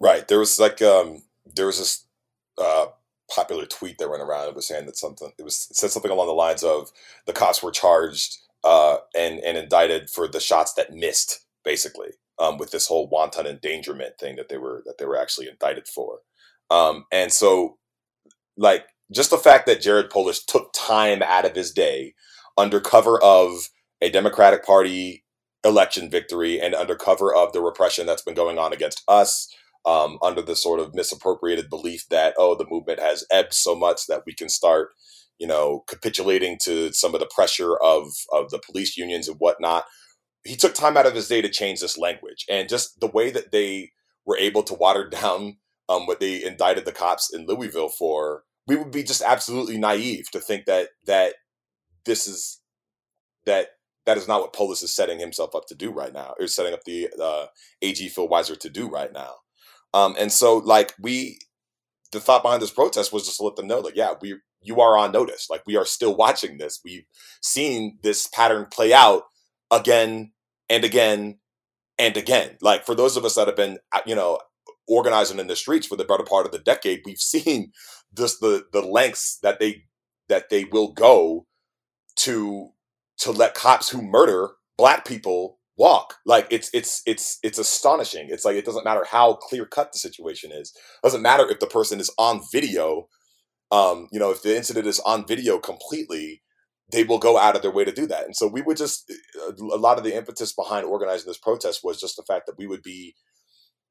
Right. There was like um, there was this uh, popular tweet that went around. It was saying that something it was it said something along the lines of the cops were charged uh, and and indicted for the shots that missed, basically, um, with this whole wanton endangerment thing that they were that they were actually indicted for. Um, and so, like, just the fact that Jared Polis took time out of his day under cover of a Democratic Party election victory and under cover of the repression that's been going on against us um, under the sort of misappropriated belief that oh the movement has ebbed so much that we can start you know capitulating to some of the pressure of of the police unions and whatnot. He took time out of his day to change this language and just the way that they were able to water down um, what they indicted the cops in louisville for we would be just absolutely naive to think that that this is that that is not what Polis is setting himself up to do right now, or setting up the uh, AG Phil Weiser to do right now. Um, and so like we, the thought behind this protest was just to let them know, like, yeah, we you are on notice. Like we are still watching this. We've seen this pattern play out again and again and again. Like for those of us that have been, uh, you know, organizing in the streets for the better part of the decade, we've seen just the the lengths that they that they will go to to let cops who murder black people walk. Like it's it's it's it's astonishing. It's like it doesn't matter how clear cut the situation is. It doesn't matter if the person is on video. Um, you know, if the incident is on video completely, they will go out of their way to do that. And so we would just a lot of the impetus behind organizing this protest was just the fact that we would be,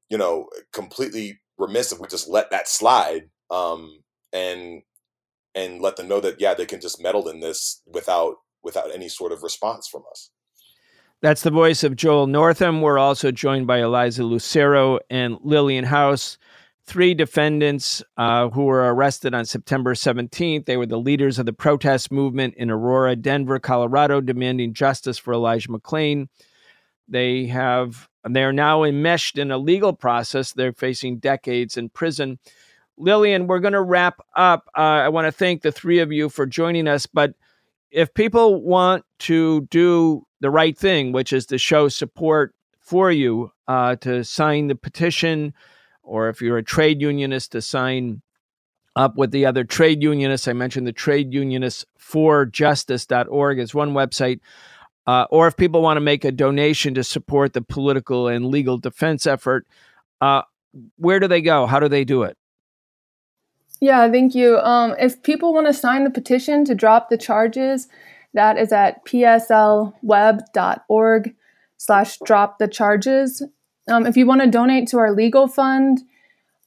you know, completely remiss if we just let that slide. Um, and and let them know that yeah, they can just meddle in this without without any sort of response from us. That's the voice of Joel Northam. We're also joined by Eliza Lucero and Lillian House, three defendants uh, who were arrested on September 17th. They were the leaders of the protest movement in Aurora, Denver, Colorado, demanding justice for Elijah McClain. They have they are now enmeshed in a legal process. They're facing decades in prison. Lillian, we're going to wrap up. Uh, I want to thank the three of you for joining us. But if people want to do the right thing, which is to show support for you, uh, to sign the petition, or if you're a trade unionist, to sign up with the other trade unionists. I mentioned the trade unionists for justice.org is one website. Uh, or if people want to make a donation to support the political and legal defense effort, uh, where do they go? How do they do it? Yeah, thank you. Um, if people want to sign the petition to drop the charges, that is at pslweb.org slash drop the charges. Um, if you want to donate to our legal fund,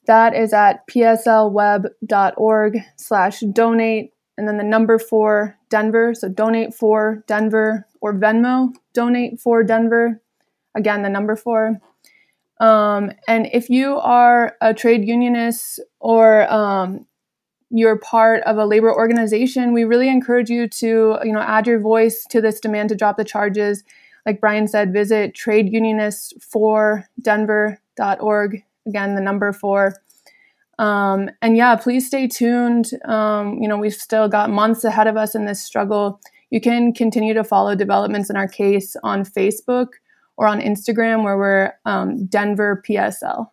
that is at pslweb.org slash donate and then the number for Denver. So donate for Denver or Venmo, donate for Denver. Again, the number for. Um, and if you are a trade unionist or um, you're part of a labor organization, we really encourage you to, you know, add your voice to this demand to drop the charges. Like Brian said, visit tradeunionistfordenver.org. Again, the number four. Um, and yeah, please stay tuned. Um, you know, we've still got months ahead of us in this struggle. You can continue to follow developments in our case on Facebook or on Instagram, where we're um, Denver PSL.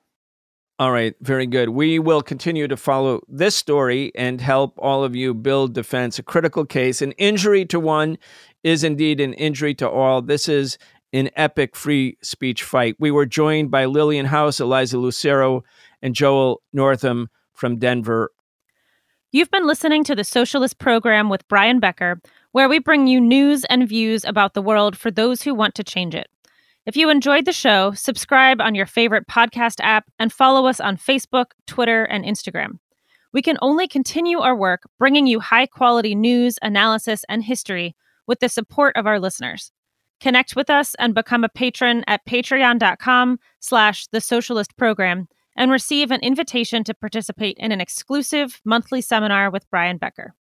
All right, very good. We will continue to follow this story and help all of you build defense. A critical case, an injury to one is indeed an injury to all. This is an epic free speech fight. We were joined by Lillian House, Eliza Lucero, and Joel Northam from Denver. You've been listening to the Socialist Program with Brian Becker, where we bring you news and views about the world for those who want to change it. If you enjoyed the show, subscribe on your favorite podcast app and follow us on Facebook, Twitter, and Instagram. We can only continue our work bringing you high quality news, analysis, and history with the support of our listeners. Connect with us and become a patron at patreon.com slash the socialist program and receive an invitation to participate in an exclusive monthly seminar with Brian Becker.